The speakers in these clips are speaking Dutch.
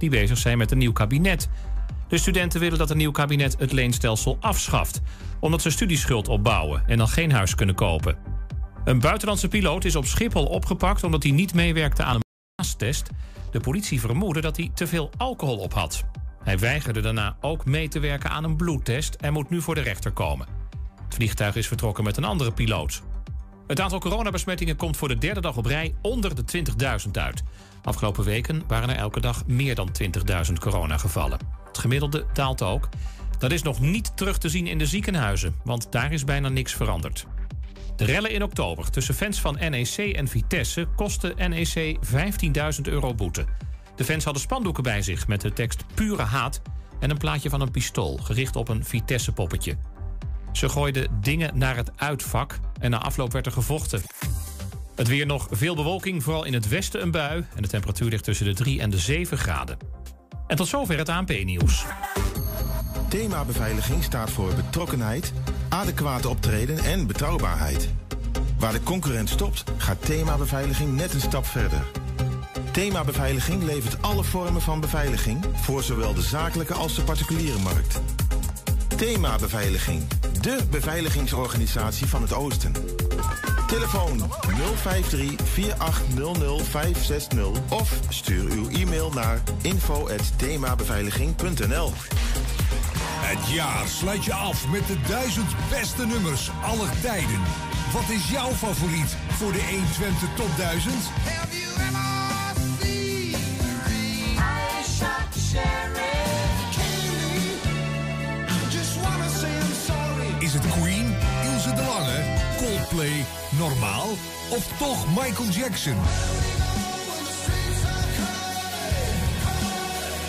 die bezig zijn met een nieuw kabinet. De studenten willen dat een nieuw kabinet het leenstelsel afschaft, omdat ze studieschuld opbouwen en dan geen huis kunnen kopen. Een buitenlandse piloot is op Schiphol opgepakt omdat hij niet meewerkte aan een blaastest. De politie vermoedde dat hij te veel alcohol op had. Hij weigerde daarna ook mee te werken aan een bloedtest en moet nu voor de rechter komen. Het vliegtuig is vertrokken met een andere piloot. Het aantal coronabesmettingen komt voor de derde dag op rij onder de 20.000 uit. Afgelopen weken waren er elke dag meer dan 20.000 coronagevallen. Het gemiddelde daalt ook. Dat is nog niet terug te zien in de ziekenhuizen, want daar is bijna niks veranderd. De rellen in oktober tussen fans van NEC en Vitesse kostten NEC 15.000 euro boete. De fans hadden spandoeken bij zich met de tekst pure haat en een plaatje van een pistool gericht op een Vitesse-poppetje. Ze gooiden dingen naar het uitvak en na afloop werd er gevochten. Het weer nog veel bewolking, vooral in het westen een bui. En de temperatuur ligt tussen de 3 en de 7 graden. En tot zover het ANP-nieuws. Thema beveiliging staat voor betrokkenheid, adequate optreden en betrouwbaarheid. Waar de concurrent stopt, gaat thema beveiliging net een stap verder. Thema beveiliging levert alle vormen van beveiliging voor zowel de zakelijke als de particuliere markt. Thema Beveiliging, de beveiligingsorganisatie van het Oosten. Telefoon 053-4800-560 of stuur uw e-mail naar info.themabeveiliging.nl Het jaar sluit je af met de duizend beste nummers aller tijden. Wat is jouw favoriet voor de 120 Top 1000? Is het Queen, Ilse de Lange, Coldplay, Normaal of toch Michael Jackson?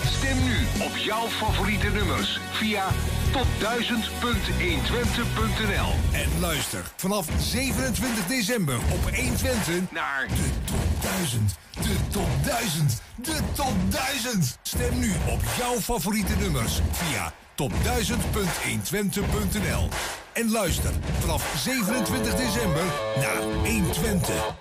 Stem nu op jouw favoriete nummers via top1000.120.nl. En luister vanaf 27 december op 120 naar de Top 1000. De Top 1000. De Top 1000. Stem nu op jouw favoriete nummers via top1000.120.nl. En luister vanaf 27 december naar 120.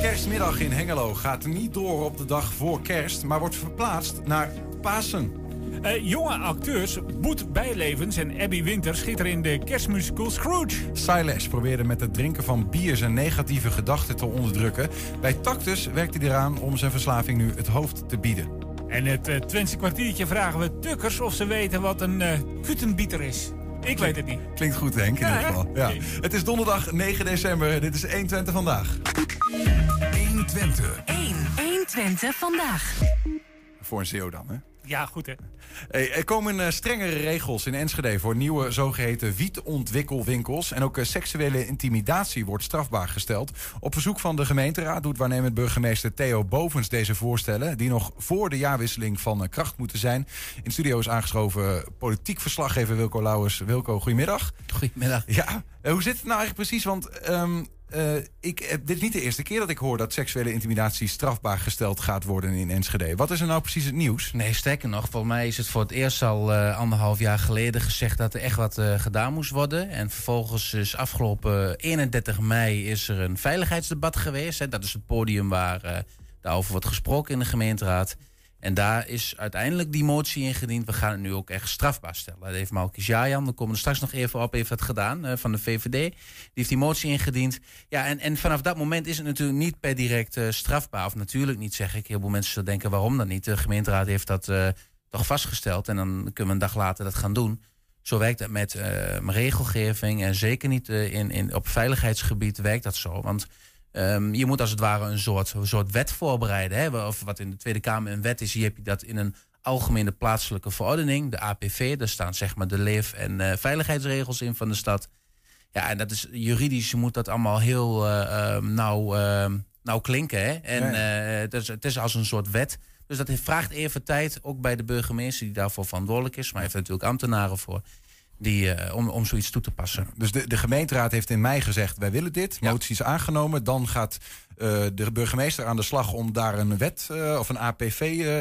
Kerstmiddag in Hengelo gaat niet door op de dag voor kerst, maar wordt verplaatst naar Pasen. Eh, jonge acteurs Boet Bijlevens en Abby Winter schitteren in de kerstmusical Scrooge. Silas probeerde met het drinken van bier zijn negatieve gedachten te onderdrukken. Bij Tactus werkt hij eraan om zijn verslaving nu het hoofd te bieden. En het uh, Twentse kwartiertje vragen we tukkers of ze weten wat een uh, kutenbieter is. Ik weet het niet. Klinkt goed, Henk, in Ja, ieder geval. Ja. Het is donderdag 9 december. Dit is 120 vandaag. 120. 1. 120 vandaag. Voor een CEO dan, hè? Ja, goed hè. Hey, er komen eh, strengere regels in Enschede voor nieuwe zogeheten wietontwikkelwinkels. En ook eh, seksuele intimidatie wordt strafbaar gesteld. Op verzoek van de gemeenteraad doet waarnemend burgemeester Theo Bovens deze voorstellen. Die nog voor de jaarwisseling van eh, kracht moeten zijn. In de studio is aangeschoven politiek verslaggever Wilco Lauwers. Wilco, goedemiddag. Goedemiddag. Ja, hoe zit het nou eigenlijk precies? Want ehm, eh, ik, eh, dit is niet de eerste keer dat ik hoor dat seksuele intimidatie strafbaar gesteld gaat worden in Enschede. Wat is er nou precies het nieuws? Nee, sterker nog, volgens mij is het voor het eerst al eh, anderhalf jaar geleden gezegd dat er echt wat gedaan moest worden. En vervolgens is afgelopen 31 mei is er een veiligheidsdebat geweest. Hè. Dat is het podium waar daarover wordt gesproken in de gemeenteraad. En daar is uiteindelijk die motie ingediend. We gaan het nu ook echt strafbaar stellen. Dat heeft Malkis Jajan, daar komen we straks nog even op, heeft dat gedaan eh, van de VVD. Die heeft die motie ingediend. Ja, en, en vanaf dat moment is het natuurlijk niet per direct eh, strafbaar. Of natuurlijk niet, zeg ik. Heel veel mensen zullen denken, waarom dan niet? De gemeenteraad heeft dat eh, toch vastgesteld. En dan kunnen we een dag later dat gaan doen. Zo werkt dat met regelgeving. En zeker niet in, in, op veiligheidsgebied werkt dat zo. Want ehm, je moet als het ware een soort, een soort wet voorbereiden. Hè? Of wat in de Tweede Kamer een wet is, hier heb je dat in een algemene plaatselijke verordening, de APV. Daar staan zeg maar de leef- en eh, veiligheidsregels in van de stad. Ja, en dat is juridisch moet dat allemaal heel ehm, nauw, ehm, nauw klinken. Hè? En Ja, eh, het, is, het is als een soort wet. Dus dat vraagt even tijd, ook bij de burgemeester die daarvoor verantwoordelijk is. Maar hij heeft natuurlijk ambtenaren voor. Die, eh, om, om zoiets toe te passen. Dus de, de gemeenteraad heeft in mei gezegd: wij willen dit. Ja. Motie is aangenomen. Dan gaat eh, de burgemeester aan de slag om daar een wet eh, of een APV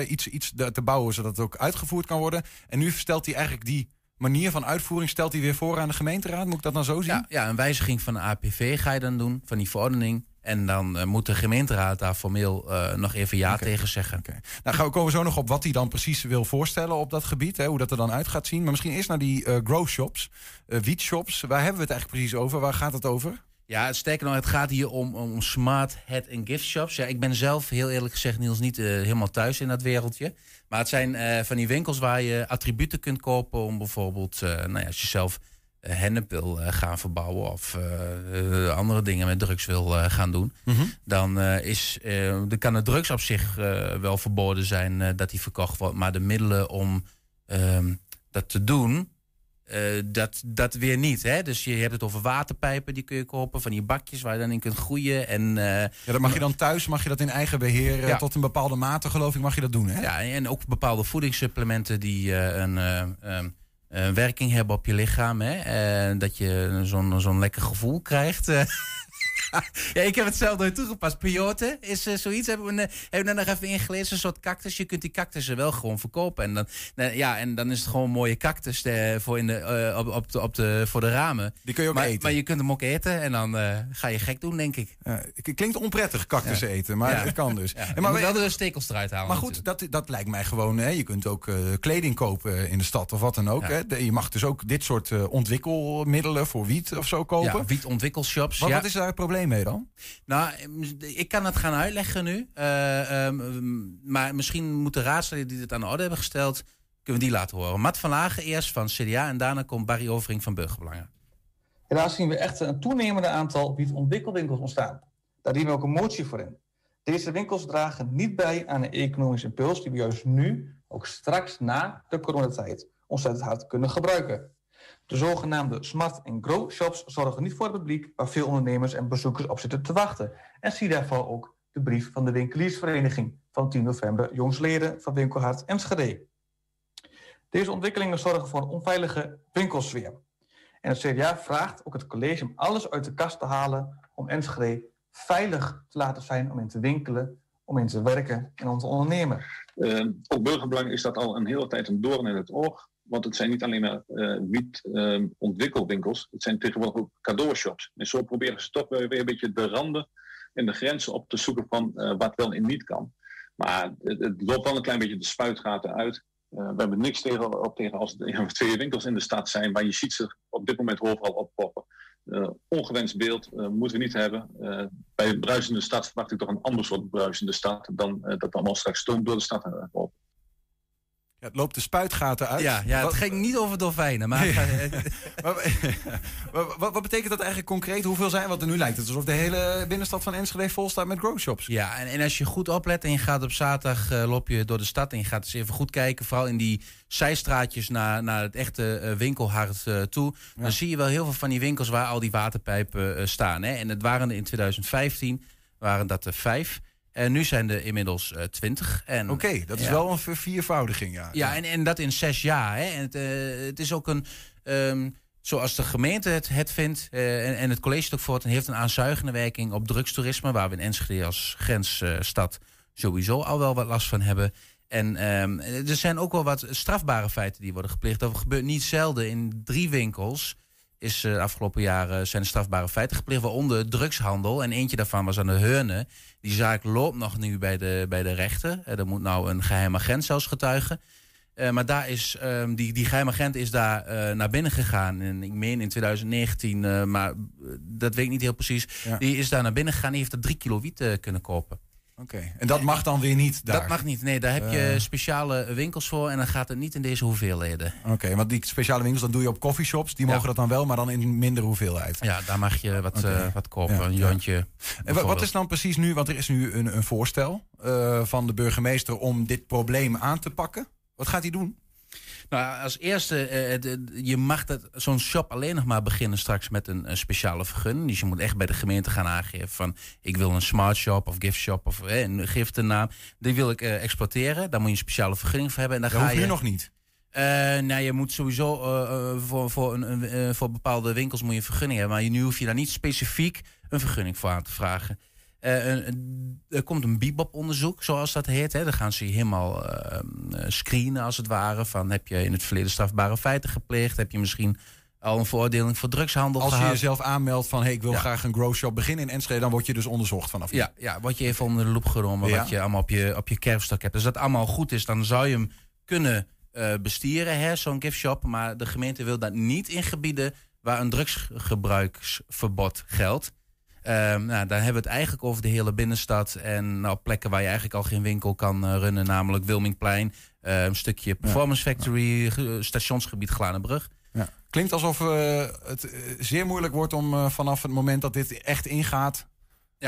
iets, iets te te bouwen, zodat het ook uitgevoerd kan worden. En nu stelt hij eigenlijk die manier van uitvoering stelt hij weer voor aan de gemeenteraad. Moet ik dat dan zo zien? Ja, ja, een wijziging van de APV ga je dan doen, van die verordening. En dan eh, moet de gemeenteraad daar formeel eh, nog even ja tegen zeggen. Nou, gaan we komen zo nog op wat hij dan precies wil voorstellen op dat gebied. Hè, hoe dat er dan uit gaat zien. Maar misschien eerst naar die eh grow shops, wietshops. Waar hebben we het eigenlijk precies over? Waar gaat het over? Ja, sterker nog, het gaat hier om, om smart head en gift shops. Ja, ik ben zelf heel eerlijk gezegd, Niels, niet eh, helemaal thuis in dat wereldje. Maar het zijn eh, van die winkels waar je attributen kunt kopen om bijvoorbeeld, eh, nou ja, als je zelf hennep wil gaan verbouwen of andere dingen met drugs wil gaan doen, dan, eh, is, dan kan de drugs op zich wel verboden zijn dat die verkocht wordt. Maar de middelen om ehm, dat te doen, eh, dat, dat weer niet. Hè? Dus je hebt het over waterpijpen, die kun je kopen, van die bakjes waar je dan in kunt groeien. En, eh, Ja, dat mag je dan thuis, mag je dat in eigen beheer eh, tot een bepaalde mate, geloof ik, mag je dat doen. Hè? ja, en ook bepaalde voedingssupplementen die een, een werking hebben op je lichaam. Hè? Dat je zo'n zo'n lekker gevoel krijgt. ja, ik heb het zelf nooit toegepast. Peyote is eh, zoiets. Hebben we, ne- hebben we net nog even ingelezen. Een soort cactus. Je kunt die cactussen wel gewoon verkopen. En dan, nou, ja, en dan is het gewoon een mooie cactus eh, voor, in de, op, op de, op de, voor de ramen. Die kun je ook maar, eten. maar je kunt hem ook eten. En dan ga je gek doen, denk ik. Ja, het klinkt onprettig, cactus eten, maar Ja. het kan dus. Ja, En je maar moet we- wel de stekels eruit halen. Maar goed, dat, dat lijkt mij gewoon. Hè. Je kunt ook kleding kopen in de stad of wat dan ook. Hè. De- Je mag dus ook dit soort ontwikkelmiddelen voor wiet of zo kopen. Ja, wiet ontwikkelshops. wat, ja. wat is daar het probleem mee dan? Nou, ik kan het gaan uitleggen nu. Eh, ehm, maar misschien moeten raadsleden die dit aan de orde hebben gesteld... kunnen we die laten horen. Matt van Lagen eerst van CDA en daarna komt Barry Overing van Burgerbelangen. Helaas zien we echter een toenemende aantal wietontwikkelwinkels ontstaan. Daar dienen we ook een motie voor in. Deze winkels dragen niet bij aan de economische impuls die we juist nu, ook straks na de coronatijd, ontzettend hard kunnen gebruiken. De zogenaamde smart en grow shops zorgen niet voor het publiek waar veel ondernemers en bezoekers op zitten te wachten. En zie daarvoor ook de brief van de winkeliersvereniging van 10 november jongsleden van Winkelhart Enschede. Deze ontwikkelingen zorgen voor een onveilige winkelsfeer. En het CDA vraagt ook het college om alles uit de kast te halen om Enschede veilig te laten zijn om in te winkelen, om in te werken en om te ondernemen. Uh, ook burgerbelang is dat al een hele tijd een doorn in het oog. Want het zijn niet alleen maar uh, wiet-ontwikkelwinkels, het zijn tegenwoordig ook cadeaushops. En zo proberen ze toch weer, een beetje de randen en de grenzen op te zoeken van uh, wat wel en niet kan. Maar het, loopt wel een klein beetje de spuitgaten uit. We hebben niks tegen, op tegen als er twee winkels in de stad zijn, maar je ziet ze op dit moment overal oppoppen. Uh, ongewenst beeld moeten we niet hebben. Bij een bruisende stad verwacht ik toch een ander soort bruisende stad dan dat allemaal straks stoom door de stad loopt. Ja, het loopt de spuitgaten uit. Ja, ja het wat, ging niet over dolfijnen. Maar wat, wat, wat, betekent dat eigenlijk concreet? Hoeveel zijn? Want nu lijkt het alsof de hele binnenstad van Enschede vol staat met growshops. Ja, en, en, als je goed oplet en je gaat op zaterdag uh, loop je door de stad en je gaat eens even goed kijken, vooral in die zijstraatjes naar, naar het echte uh, winkelhart uh, toe, ja. dan zie je wel heel veel van die winkels waar al die waterpijpen staan. Hè? En het waren er in 2015 waren dat er vijf. En nu zijn er inmiddels uh, twintig. Oké, okay, dat is ja. wel een verviervoudiging, ja. Ja, en, en dat in zes jaar. Hè. En het, uh, het is ook een... Um, zoals de gemeente het, het vindt uh, en, en, het college het ook voort... heeft een aanzuigende werking op drugstoerisme... waar we in Enschede als grensstad sowieso al wel wat last van hebben... En um, er zijn ook wel wat strafbare feiten die worden gepleegd. Dat gebeurt niet zelden in drie winkels is de afgelopen jaren zijn strafbare feiten gepleegd, waaronder drugshandel. En eentje daarvan was aan de Heurne. Die zaak loopt nog nu bij de, bij de rechter. Er moet nou een geheim agent zelfs getuigen. Uh, maar daar is, um, die, die geheim agent is daar uh, naar binnen gegaan. En ik meen in 2019, uh, maar dat weet ik niet heel precies. Ja. Die is daar naar binnen gegaan en die heeft er drie kilo wiet kunnen kopen. Oké, okay. en dat mag dan weer niet daar? Dat mag niet, nee. Daar heb je speciale winkels voor en dan gaat het niet in deze hoeveelheden. Oké, okay, want die speciale winkels, dat doe je op coffeeshops. Die mogen dat dan wel, maar dan in minder hoeveelheid. Ja, daar mag je wat, okay. uh, wat kopen, ja, een jontje. En wat is dan precies nu, want er is nu een, een voorstel uh, van de burgemeester om dit probleem aan te pakken. Wat gaat hij doen? Nou, als eerste, uh, de, je mag zo'n shop alleen nog maar beginnen straks met een, een, speciale vergunning. Dus je moet echt bij de gemeente gaan aangeven van... ik wil een smart shop of gift shop of eh, een giftennaam. Die wil ik exploiteren. Daar moet je een speciale vergunning voor hebben. En dan dat ga je, nu nog niet? Uh, nou, je moet sowieso uh, voor, voor, een, uh, voor bepaalde winkels moet je een vergunning hebben. Maar nu hoef je daar niet specifiek een vergunning voor aan te vragen. Er komt een bebop-onderzoek, zoals dat heet. Hè. Dan gaan ze je helemaal screenen, als het ware. Van heb je in het verleden strafbare feiten gepleegd? Heb je misschien al een veroordeling voor drugshandel Als je jezelf aanmeldt van hey, ik wil graag een grow shop beginnen in Enschede, dan word je dus onderzocht vanaf Ja, ja word je even onder de loep genomen wat je allemaal op je, op je kerfstok hebt. Dus dat allemaal goed is, dan zou je hem kunnen uh, bestieren, zo'n giftshop. Maar de gemeente wil dat niet in gebieden waar een drugsgebruiksverbod geldt. Um, nou, dan hebben we het eigenlijk over de hele binnenstad. En nou, plekken waar je eigenlijk al geen winkel kan uh, runnen, namelijk Wilmingplein. Uh, een stukje Performance Factory, stationsgebied Glanenbrug. Ja. Klinkt alsof uh, het zeer moeilijk wordt om vanaf het moment dat dit echt ingaat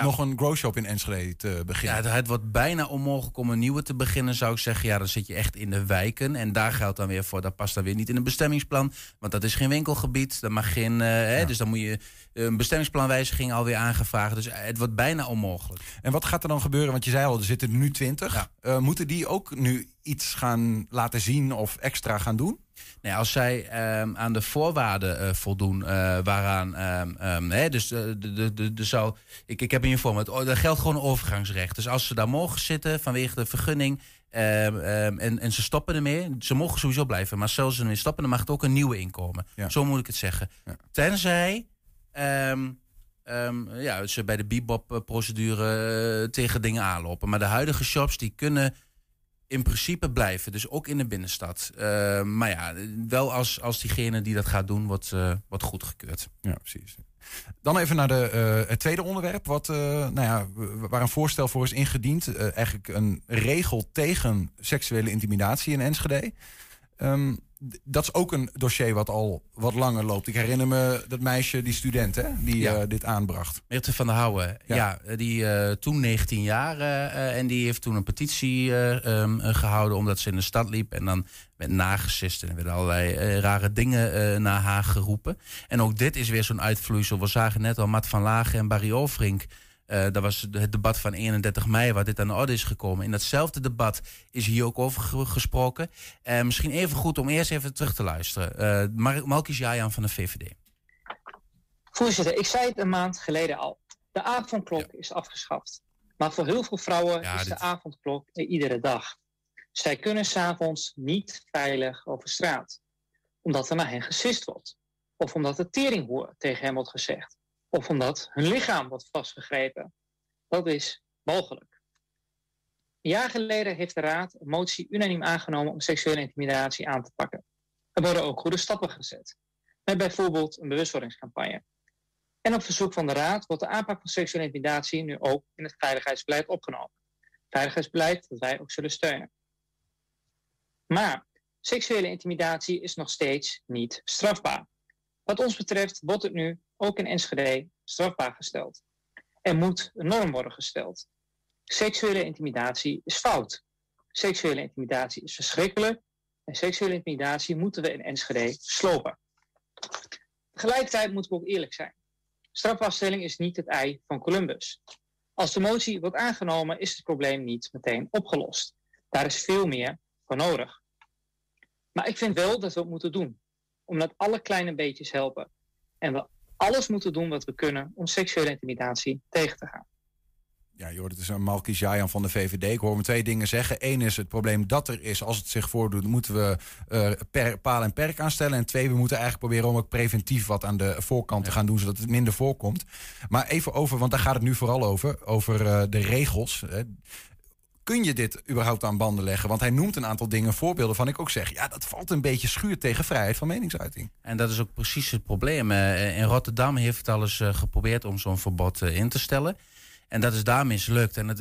nog een grow shop in Enschede te beginnen. Ja, het wordt bijna onmogelijk om een nieuwe te beginnen, zou ik zeggen. Ja, dan zit je echt in de wijken. En daar geldt dan weer voor, dat past dan weer niet in een bestemmingsplan. Want dat is geen winkelgebied. Dat mag geen. Uh, hè, dus dan moet je een bestemmingsplanwijziging alweer aangevraagd. Dus het wordt bijna onmogelijk. En wat gaat er dan gebeuren? Want je zei al, er zitten nu twintig. Ja. Uh, moeten die ook nu iets gaan laten zien of extra gaan doen? Nee, als zij um, aan de voorwaarden uh, voldoen, uh, waaraan. Um, um, hè, dus de, de, de, de, zou. Ik, ik heb je vorm. Het, er geldt gewoon een overgangsrecht. Dus als ze daar mogen zitten vanwege de vergunning. en, en ze stoppen ermee. Ze mogen sowieso blijven. Maar zelfs ze ermee stoppen, dan mag het ook een nieuwe inkomen. Ja. Zo moet ik het zeggen. Ja. Tenzij. ja, ze bij de bebop-procedure tegen dingen aanlopen. Maar de huidige shops die kunnen in principe blijven. Dus ook in de binnenstad. Uh, maar ja, wel als, als diegene die dat gaat doen, wordt, uh, wordt goedgekeurd. Ja, precies. Dan even naar de, uh, het tweede onderwerp, wat, nou ja, waar een voorstel voor is ingediend. eigenlijk een regel tegen seksuele intimidatie in Enschede. Um, dat is ook een dossier wat al wat langer loopt. Ik herinner me dat meisje, die student, hè, die ja. uh, dit aanbracht. Mirte van der Houwen. Ja, ja die uh, toen 19 jaar uh, en die heeft toen een petitie um, gehouden omdat ze in de stad liep. En dan werd nagesist en er werden allerlei rare dingen naar haar geroepen. En ook dit is weer zo'n uitvloeisel. We zagen net al Matt van Lagen en Barry Overink uh, dat was het debat van 31 mei waar dit aan de orde is gekomen. In datzelfde debat is hier ook over gesproken. Uh, misschien even goed om eerst even terug te luisteren. Uh, Malkis Jajan van de VVD. Voorzitter, ik zei het een maand geleden al. De avondklok ja. is afgeschaft. Maar voor heel veel vrouwen ja, is dit... de avondklok er iedere dag. Zij kunnen s'avonds niet veilig over straat. Omdat er naar hen gesist wordt. Of omdat de teringhoer tegen hen wordt gezegd of omdat hun lichaam wordt vastgegrepen. Dat is mogelijk. Een jaar geleden heeft de Raad een motie unaniem aangenomen om seksuele intimidatie aan te pakken. Er worden ook goede stappen gezet, met bijvoorbeeld een bewustwordingscampagne. En op verzoek van de Raad wordt de aanpak van seksuele intimidatie nu ook in het veiligheidsbeleid opgenomen. Veiligheidsbeleid dat wij ook zullen steunen. Maar seksuele intimidatie is nog steeds niet strafbaar. Wat ons betreft wordt het nu ook in Enschede, strafbaar gesteld. Er moet een norm worden gesteld. Seksuele intimidatie is fout. Seksuele intimidatie is verschrikkelijk. En seksuele intimidatie moeten we in Enschede slopen. Tegelijkertijd moeten we ook eerlijk zijn. Strafvaststelling is niet het ei van Columbus. Als de motie wordt aangenomen, is het probleem niet meteen opgelost. Daar is veel meer voor nodig. Maar ik vind wel dat we het moeten doen. Omdat alle kleine beetjes helpen. En we alles moeten doen wat we kunnen om seksuele intimidatie tegen te gaan. Ja, joh, het is een Malkis Jayan van de VVD. Ik hoor me twee dingen zeggen. Eén is het probleem dat er is. Als het zich voordoet, moeten we uh, per, paal en perk aanstellen. En twee, we moeten eigenlijk proberen om ook preventief wat aan de voorkant te gaan doen, zodat het minder voorkomt. Maar even over, want daar gaat het nu vooral over, over uh, de regels. Hè kun je dit überhaupt aan banden leggen? Want hij noemt een aantal dingen, voorbeelden van ik ook zeg... ja, dat valt een beetje schuur tegen vrijheid van meningsuiting. En dat is ook precies het probleem. Eh, in Rotterdam heeft het al eens eh, geprobeerd om zo'n verbod eh, in te stellen. En dat is daar mislukt. En dat,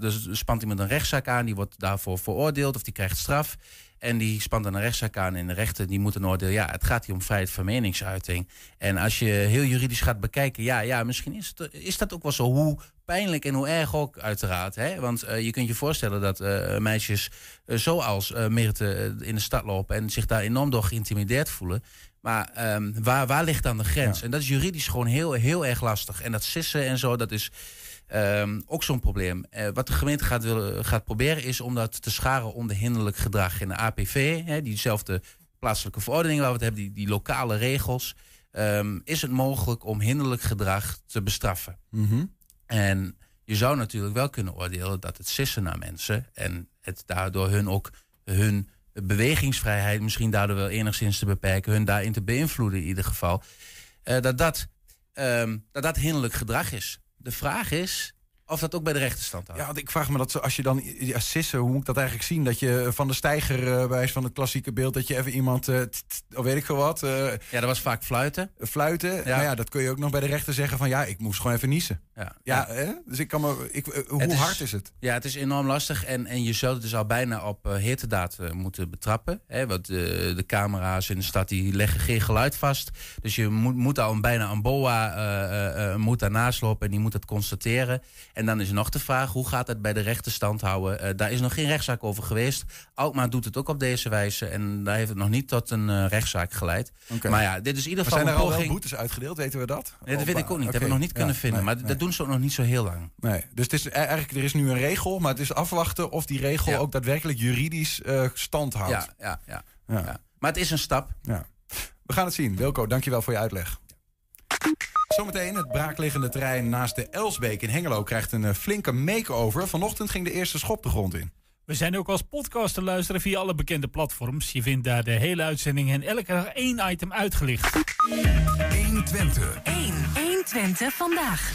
dat, spant iemand een rechtszaak aan, die wordt daarvoor veroordeeld of die krijgt straf. En die spant dan een rechtszaak aan in de rechter die moet een oordeel. Ja, het gaat hier om vrijheid van meningsuiting. En als je heel juridisch gaat bekijken, ja, ja misschien is, het, is dat ook wel zo. Hoe pijnlijk en hoe erg ook, uiteraard. Hè? Want uh, je kunt je voorstellen dat uh, meisjes uh, zoals Mirte in de stad lopen en zich daar enorm door geïntimideerd voelen. Maar um, waar, waar ligt dan de grens? Ja. En dat is juridisch gewoon heel, heel erg lastig. En dat sissen en zo, dat is Ehm, ook zo'n probleem. Eh, wat de gemeente gaat, willen, gaat proberen is om dat te scharen onder hinderlijk gedrag. In de APV, hè, diezelfde plaatselijke verordening waar we het hebben, die, die lokale regels. Ehm, is het mogelijk om hinderlijk gedrag te bestraffen. Mhm. En je zou natuurlijk wel kunnen oordelen dat het sissen naar mensen en het daardoor hun ook hun bewegingsvrijheid misschien daardoor wel enigszins te beperken, hun daarin te beïnvloeden in ieder geval, eh, dat, dat, ehm, dat dat hinderlijk gedrag is. De vraag is of dat ook bij de rechterstand houdt. Ja, want ik vraag me dat als je dan ja, sissen, hoe moet ik dat eigenlijk zien? Dat je van de steiger, eh, bij wijze van het klassieke beeld, dat je even iemand, eh, t- t- of weet ik veel wat. eh, ja, dat was vaak fluiten. Fluiten. Ja. Nou ja, dat kun je ook nog bij de rechter zeggen van ja, ik moest gewoon even niezen. Ja, Ja, Hè? dus ik kan me. Ik, eh, hoe Het hard is het? Ja, het is enorm lastig. En, en je zou het dus al bijna op uh, heterdaad eh, moeten betrappen. Hè? Want de camera's in de stad die leggen geen geluid vast. Dus je moet, moet al een, bijna een boa moet daarnaast lopen en die moet het constateren. En dan is nog de vraag, hoe gaat het bij de rechter stand houden? Daar is nog geen rechtszaak over geweest. Alkmaar doet het ook op deze wijze. En daar heeft het nog niet tot een rechtszaak geleid. Maar ja, dit is in ieder Maar geval zijn er al poging... boetes uitgedeeld? Weten we dat? Nee, dat weet ik ook niet. Dat hebben we nog niet ja, kunnen vinden. nee, maar nee. dat doen ze ook nog niet zo heel lang. Nee, dus het is e- eigenlijk, er is nu een regel, maar het is afwachten of die regel Ja. ook daadwerkelijk juridisch eh, stand houdt. Ja, ja, ja, Ja. ja. Maar het is een stap. Ja. We gaan het zien. Wilco, dankjewel voor je uitleg. Zometeen het braakliggende terrein naast de Elsbeek in Hengelo krijgt een eh, flinke make-over. Vanochtend ging de eerste schop de grond in. We zijn ook als podcast te luisteren via alle bekende platforms. Je vindt daar de hele uitzending en elke dag één item uitgelicht. 120. 1. 120 vandaag.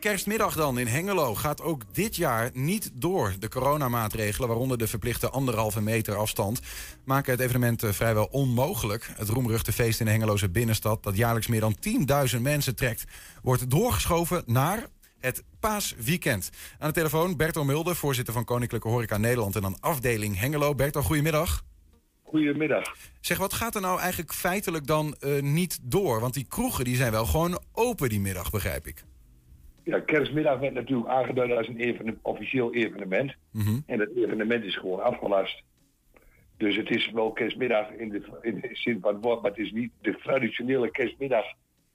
Kerstmiddag dan in Hengelo gaat ook dit jaar niet door. De coronamaatregelen, waaronder de verplichte anderhalve meter afstand, maken het evenement eh, vrijwel onmogelijk. Het roemruchte feest in de Hengeloze binnenstad, dat jaarlijks meer dan 10.000 mensen trekt, wordt doorgeschoven naar het paasweekend. Aan de telefoon Berto Mulder, voorzitter van Koninklijke Horeca Nederland en dan afdeling Hengelo. Berto, goedemiddag. Goedemiddag. Zeg, wat gaat er nou eigenlijk feitelijk dan eh, niet door? Want die kroegen die zijn wel gewoon open die middag, begrijp ik. Ja, kerstmiddag werd natuurlijk aangeduid als een even, officieel evenement. Mhm. En dat evenement is gewoon afgelast. Dus het is wel kerstmiddag in de, in de zin van het woord, maar het is niet de traditionele kerstmiddag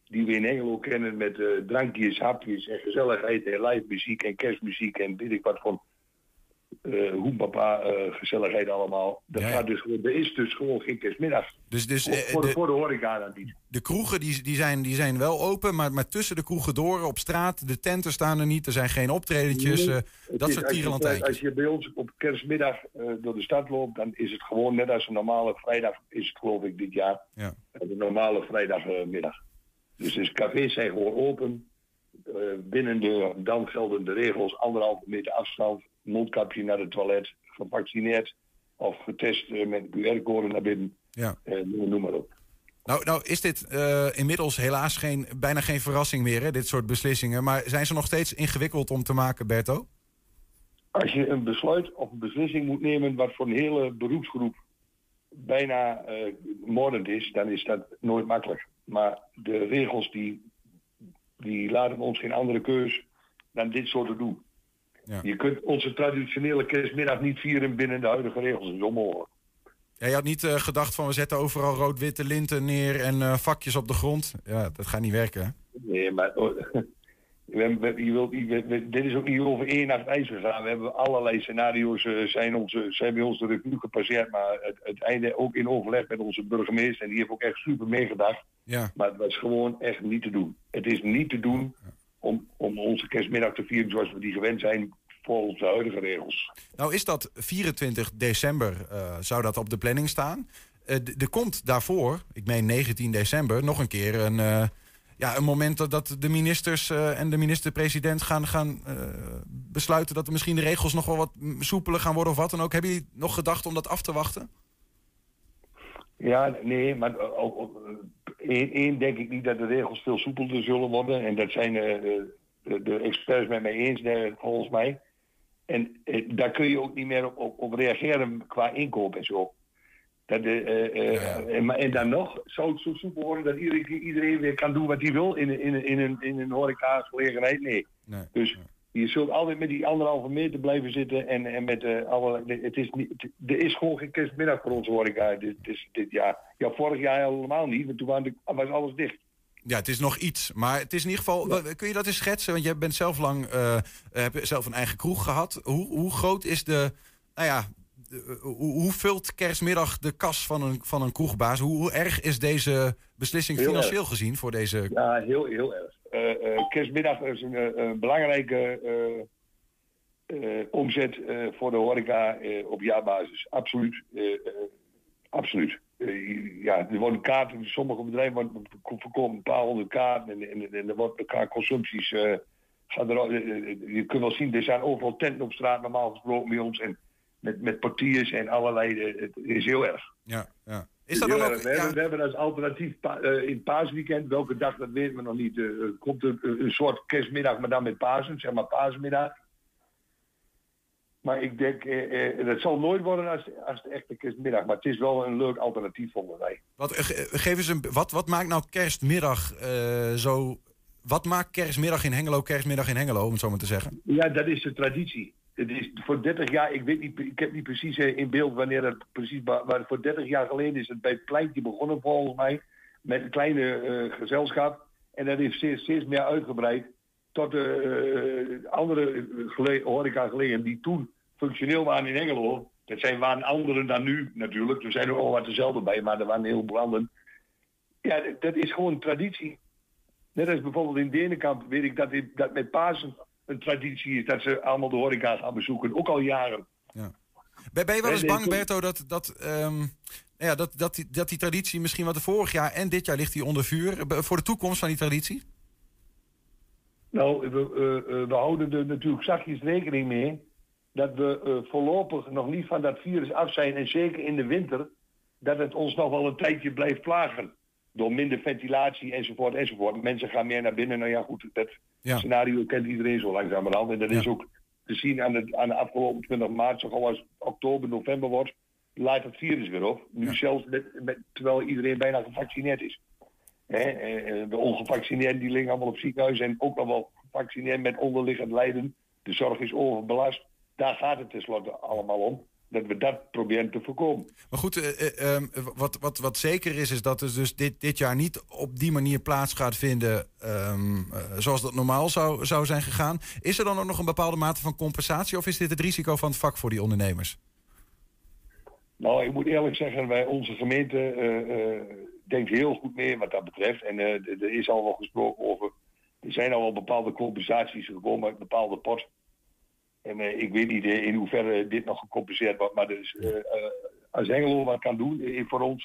die we in Engelo kennen met eh, drankjes, hapjes en gezelligheid en live muziek en kerstmuziek en weet ik wat van eh hoempapa eh, gezelligheid allemaal. Dat Ja, gaat dus, er is dus gewoon geen kerstmiddag. Dus, dus voor, eh, voor, de, de- voor de horeca dan niet. De kroegen die, die, zijn, die zijn wel open, maar, maar tussen de kroegen door op straat, de tenten staan er niet, er zijn geen optredentjes, Nee, dat is- soort tierenlantijntjes. Als je bij ons op kerstmiddag door de stad loopt, dan is het gewoon net als een normale vrijdag, is het geloof ik dit jaar. Ja. De normale vrijdagmiddag. dus de cafés zijn gewoon open. Binnen de dan geldende regels, anderhalve meter afstand, mondkapje naar het toilet, gevaccineerd of getest eh, met QR-code naar binnen. Ja. Eh, noem maar op. Nou, nou is dit eh, inmiddels helaas geen, bijna geen verrassing meer, hè, dit soort beslissingen. Maar zijn ze nog steeds ingewikkeld om te maken, Berto? Als je een besluit of een beslissing moet nemen wat voor een hele beroepsgroep bijna eh moordend is, dan is dat nooit makkelijk. Maar de regels die, die laten ons geen andere keus dan dit soort te doen. Ja. Je kunt onze traditionele kerstmiddag niet vieren binnen de huidige regels. Dat is onmogelijk. Ja, je had niet eh, gedacht van we zetten overal rood-witte linten neer en eh, vakjes op de grond. Ja, dat gaat niet werken. hè? Nee, maar oh, we, we- je wilt, we- dit is ook niet over één nacht ijs gegaan. We hebben allerlei scenario's eh, zijn, onze, zijn bij ons de revue gepasseerd. Maar het, het einde ook in overleg met onze burgemeester. En die heeft ook echt super meegedacht. Ja. Maar het was gewoon echt niet te doen. Het is niet te doen om, om onze kerstmiddag te vieren zoals we die gewend zijn volgens de huidige regels. Nou is dat 24 december, eh, zou dat op de planning staan. Eh, er komt daarvoor, ik meen 19 december, nog een keer een, eh, ja, een moment dat, dat de ministers en de minister-president gaan, gaan besluiten dat er misschien de regels nog wel wat soepeler gaan worden of wat dan ook. Hebben jullie nog gedacht om dat af te wachten? Ja, nee, maar eh, eh, één, één denk ik niet dat de regels veel soepelder zullen worden. En dat zijn eh, de, de experts met mij eens, eh, volgens mij. En eh, daar kun je ook niet meer op, op, op reageren qua inkoop en zo. Dat, eh, eh, En, dan nog zou het zo soepel worden dat iedereen, iedereen weer kan doen wat hij wil in, een- in, in, een, in een horeca-gelegenheid. Nee. Nee. Dus je zult altijd met die anderhalve meter blijven zitten en, en met eh allerlei... Het is niet, het- er is gewoon geen kerstmiddag voor onze horeca dit, dit, dit jaar. Ja, vorig jaar helemaal niet, want toen waren de- was alles dicht. Ja, het is nog iets. Maar het is in ieder geval. Kun je dat eens schetsen? Want je bent zelf lang. Uh, hebt zelf een eigen kroeg gehad. Hoe, hoe groot is de. Nou ja. Hoe, hoe, vult kerstmiddag de kas van een, van een kroegbaas? Hoe, hoe erg is deze beslissing financieel gezien voor deze. Ja, heel, heel erg. kerstmiddag is een belangrijke omzet voor de horeca op jaarbasis. Absoluut. absoluut. Eh, ja, er worden kaarten, sommige bedrijven verkopen een paar honderd kaarten en, en, en er wordt elkaar consumpties. Er, je kunt wel zien, er zijn overal tenten op straat normaal gesproken bij ons. En met, met portiers en allerlei. het is heel erg. Ja, ja. Is dat dan ook, we, hebben, we hebben als alternatief in het paasweekend, welke dag dat weten we nog niet, komt er een soort kerstmiddag, maar dan met Pasen, zeg maar paasmiddag. Maar ik denk, eh, eh, dat zal nooit worden als, als de echte kerstmiddag. Maar het is wel een leuk alternatief, vonden wij. Wat, eh, geef eens een, wat, wat maakt nou kerstmiddag uh, zo... Wat maakt kerstmiddag in Hengelo kerstmiddag in Hengelo, om het zo maar te zeggen? Ja, dat is de traditie. Het is voor 30 jaar, ik weet niet, ik heb niet precies in beeld wanneer het precies, maar voor 30 jaar geleden is het bij het pleintje begonnen volgens mij, met een kleine uh, gezelschap. En dat heeft steeds, steeds meer uitgebreid tot de uh, andere horeca geleden die toen functioneel waren in Engelo. Dat zijn, waren anderen dan nu natuurlijk. Er zijn er al wat dezelfde bij, maar er waren heel branden. Ja, dat is gewoon traditie. Net als bijvoorbeeld in Denenkamp weet ik dat, dat met Pasen een traditie is dat ze allemaal de horeca gaan bezoeken. Ook al jaren. Ja. Ben, je wel eens bang, Berto, dat, dat, um, ja, dat, dat, die, dat die traditie misschien wat de vorig jaar en dit jaar ligt die onder vuur voor de toekomst van die traditie? Nou, we, uh, we houden er natuurlijk zachtjes rekening mee dat we uh, voorlopig nog niet van dat virus af zijn. En zeker in de winter, dat het ons nog wel een tijdje blijft plagen. Door minder ventilatie enzovoort enzovoort. Mensen gaan meer naar binnen. Nou ja, goed, dat scenario kent iedereen zo langzamerhand. En dat is ook te zien aan de, aan de afgelopen 20 maart, zo als oktober, november wordt, laat het virus weer op. Nu zelfs met, met, terwijl iedereen bijna gevaccineerd is. de ongevaccineerden die liggen allemaal op ziekenhuis en ook nog wel gevaccineerd met onderliggend lijden. De zorg is overbelast. Daar gaat het tenslotte allemaal om. Dat we dat proberen te voorkomen. Maar goed, uh, uh, um, wat, wat, wat zeker is, is dat het dus dit, dit jaar niet op die manier plaats gaat vinden um, uh, zoals dat normaal zou, zou zijn gegaan. Is er dan ook nog een bepaalde mate van compensatie of is dit het risico van het vak voor die ondernemers? Nou, ik moet eerlijk zeggen, wij, onze gemeente denkt heel goed mee wat dat betreft. En er is al wel gesproken over. Er zijn al wel bepaalde compensaties gekomen uit bepaalde pot. En uh, ik weet niet uh, in hoeverre dit nog gecompenseerd wordt. Maar dus, als Hengelo wat kan doen voor ons,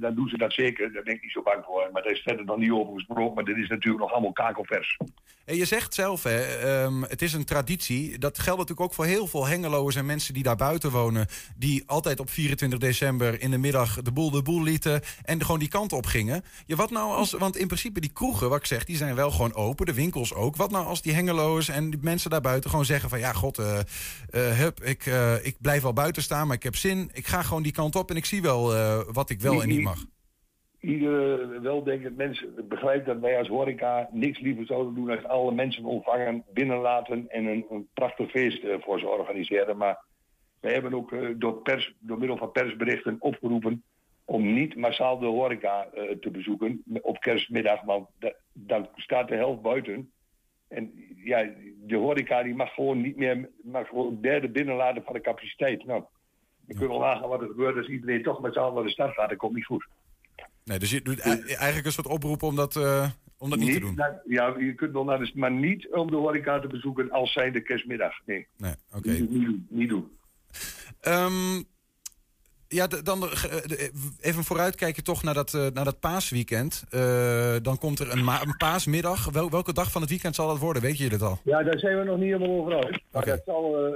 dan doen ze dat zeker. Daar ben ik niet zo bang voor. Maar daar is verder nog niet over gesproken. Maar dit is natuurlijk nog allemaal kakelvers. En je zegt zelf, hè, ehm, het is een traditie. Dat geldt natuurlijk ook voor heel veel Hengeloers en mensen die daar buiten wonen. Die altijd op 24 december in de middag de boel de boel lieten. En gewoon die kant op gingen. Ja, wat nou als, want in principe die kroegen, wat ik zeg, die zijn wel gewoon open. De winkels ook. Wat nou als die Hengeloers en die mensen daarbuiten gewoon zeggen van... Ja, god, uh, ik, ik blijf wel buiten staan, maar ik heb zin. Ik ga gewoon die kant op en ik zie wel wat ik wel en niet mag iedere weldenkend mens begrijpt dat wij als horeca niks liever zouden doen dan alle mensen ontvangen, binnenlaten en een, een prachtig feest uh, voor ze organiseren. Maar wij hebben ook uh, door, pers, door middel van persberichten opgeroepen om niet massaal de horeca te bezoeken op kerstmiddag, want dan staat de helft buiten. En ja, de horeca die mag gewoon niet meer, mag gewoon een derde binnenladen van de capaciteit. Nou, je kunt wel nagaan wat er gebeurt als iedereen toch massaal naar de stad gaat. Dat komt niet goed. Nee, dus je doet eigenlijk een soort oproep om dat, uh, om dat niet, te doen. ja, je kunt wel naar de, maar niet om de horeca te bezoeken als zij de kerstmiddag. Nee, nee oké. Niet, niet, niet, doen. Um, ja, dan eh, even vooruitkijken toch naar dat, naar dat paasweekend. Uh, dan komt er een, een paasmiddag. Wel, welke dag van het weekend zal dat worden? Weet je dat al? Ja, daar zijn we nog niet helemaal over uit. Maar okay. dat zal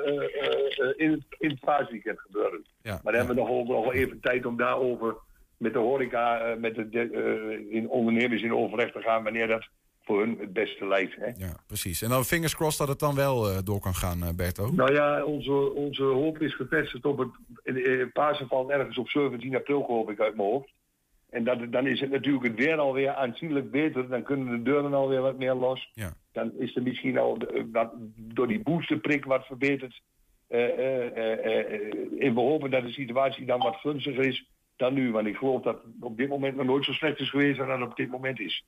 in, in het paasweekend gebeuren. Ja, maar dan hebben we nog, nog wel even tijd om daarover met de horeca, met de, in ondernemers in overleg te gaan wanneer dat voor hun het beste lijkt. Hè? Ja, precies. En dan fingers crossed dat het dan wel uh, door kan gaan, uh, Berto. Nou ja, onze, onze hoop is gevestigd op het in, Pasen van ergens op 17 april, geloof ik, uit mijn hoofd. En dat, dan is het natuurlijk het weer alweer aanzienlijk beter. Dan kunnen de deuren alweer wat meer los. Ja. Dan is er misschien al wat, door die boosterprik wat verbeterd. en we hopen dat de situatie dan wat gunstiger is dan nu. Want ik geloof dat op dit moment nog nooit zo slecht is geweest dan dat het op dit moment is.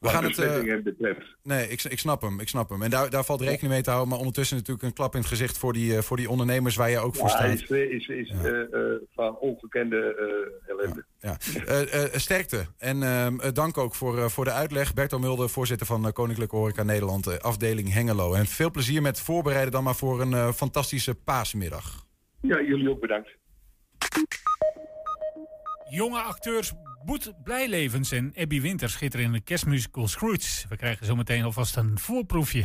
We gaan het, uh, betreft. Nee, ik, ik snap hem. Ik snap hem. En daar, daar valt rekening mee te houden. Maar ondertussen natuurlijk een klap in het gezicht voor die, uh, voor die ondernemers waar je ook voor staat. is, is, is ja. uh, van ongekende ellende. Ja. ja. sterkte. En ehm, dank ook voor, voor de uitleg. Berto Mulder, voorzitter van Koninklijke Horeca Nederland, afdeling Hengelo. En veel plezier met voorbereiden dan maar voor een fantastische paasmiddag. Ja, jullie ook bedankt. Jonge acteurs Boet Blijlevens en Abby Winter schitteren in de kerstmusical Scrooge. We krijgen zometeen alvast een voorproefje.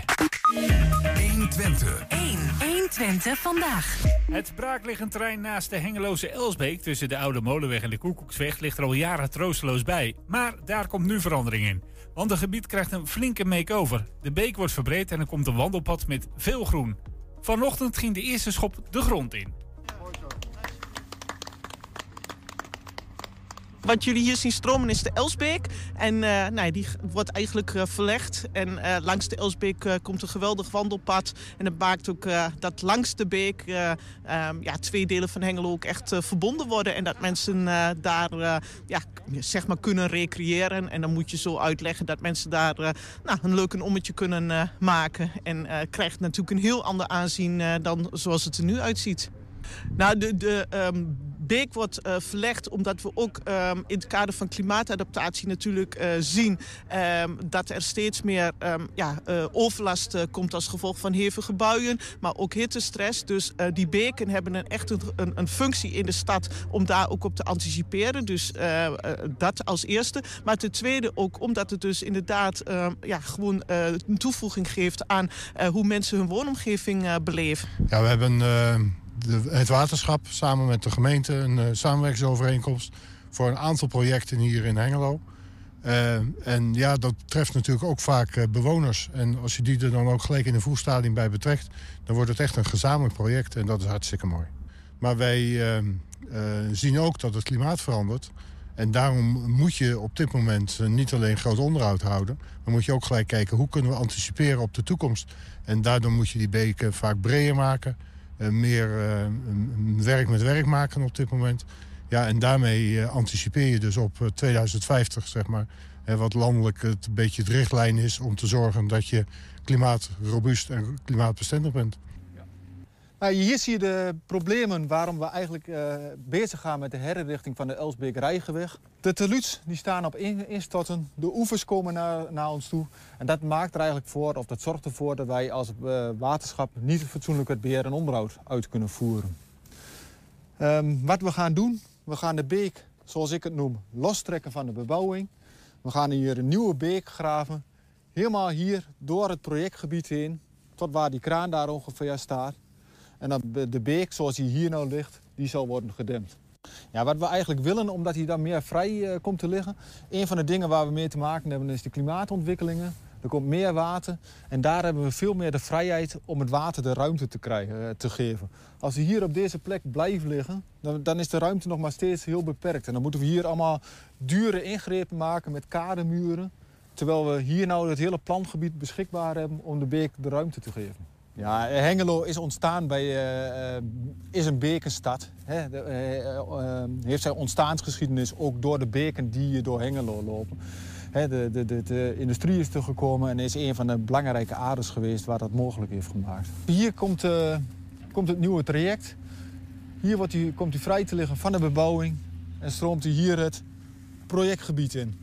120. 1. 120 vandaag. Het braakliggend terrein naast de Hengeloze Elsbeek... tussen de Oude Molenweg en de Koekoeksweg... ligt er al jaren troosteloos bij. Maar daar komt nu verandering in. Want het gebied krijgt een flinke make-over. De beek wordt verbreed en er komt een wandelpad met veel groen. Vanochtend ging de eerste schop de grond in. Wat jullie hier zien stromen is de Elsbeek. En uh, nou, die wordt eigenlijk uh, verlegd. En uh, langs de Elsbeek komt een geweldig wandelpad. En dat maakt ook dat langs de beek um, ja, twee delen van Hengelo ook echt verbonden worden. En dat mensen daar ja, zeg maar kunnen recreëren. En dan moet je zo uitleggen dat mensen daar nou, een leuk een ommetje kunnen maken. En krijgt natuurlijk een heel ander aanzien dan zoals het er nu uitziet. Nou, de, de um, beek wordt uh, verlegd omdat we ook um, in het kader van klimaatadaptatie natuurlijk uh, zien um, dat er steeds meer ja, uh, overlast komt als gevolg van hevige buien, maar ook hittestress. Dus die beken hebben een, echt een, een, een, functie in de stad om daar ook op te anticiperen. Dus dat als eerste. Maar ten tweede ook omdat het dus inderdaad ja, gewoon een toevoeging geeft aan hoe mensen hun woonomgeving beleven. Ja, we hebben het waterschap samen met de gemeente een uh, samenwerkingsovereenkomst voor een aantal projecten hier in Hengelo. Uh, en ja, dat treft natuurlijk ook vaak uh, bewoners. En als je die er dan ook gelijk in de voerstadium bij betrekt... dan wordt het echt een gezamenlijk project en dat is hartstikke mooi. Maar wij ehm, zien ook dat het klimaat verandert. En daarom moet je op dit moment niet alleen groot onderhoud houden... maar moet je ook gelijk kijken hoe kunnen we anticiperen op de toekomst. En daardoor moet je die beken vaak breder maken... Eh, meer eh, werk met werk maken op dit moment. Ja, en daarmee eh, anticipeer je dus op 2050, zeg maar. wat landelijk het een beetje het richtlijn is om te zorgen dat je klimaatrobuust en klimaatbestendig bent. Nou, hier zie je de problemen waarom we eigenlijk uh, bezig gaan met de herinrichting van de Elsbeek Rijgeweg. De teluts die staan op instorten, de oevers komen naar, naar, ons toe. En dat maakt er eigenlijk voor, of dat zorgt ervoor dat wij als uh, waterschap niet fatsoenlijk het beheer en onderhoud uit kunnen voeren. Um, wat we gaan doen, we gaan de beek, zoals ik het noem, lostrekken van de bebouwing. We gaan hier een nieuwe beek graven, helemaal hier door het projectgebied heen, tot waar die kraan daar ongeveer staat. En dan de beek, zoals die hier nou ligt, die zal worden gedempt. Ja, wat we eigenlijk willen, omdat hij dan meer vrij uh, komt te liggen... een van de dingen waar we mee te maken hebben is de klimaatontwikkelingen. Er komt meer water en daar hebben we veel meer de vrijheid om het water de ruimte te, krijgen, uh, te geven. Als we hier op deze plek blijven liggen, dan, dan, is de ruimte nog maar steeds heel beperkt. En dan moeten we hier allemaal dure ingrepen maken met kademuren... terwijl we hier nou het hele plangebied beschikbaar hebben om de beek de ruimte te geven. Ja, Hengelo is ontstaan bij, uh, is een bekenstad. Hè. De, uh, heeft zijn ontstaansgeschiedenis ook door de beken die door Hengelo lopen. Hè, de, de, de, industrie is toegekomen en is een van de belangrijke aders geweest waar dat mogelijk heeft gemaakt. Hier komt, komt het nieuwe traject. Hier wordt komt hij vrij te liggen van de bebouwing en stroomt hij hier het projectgebied in.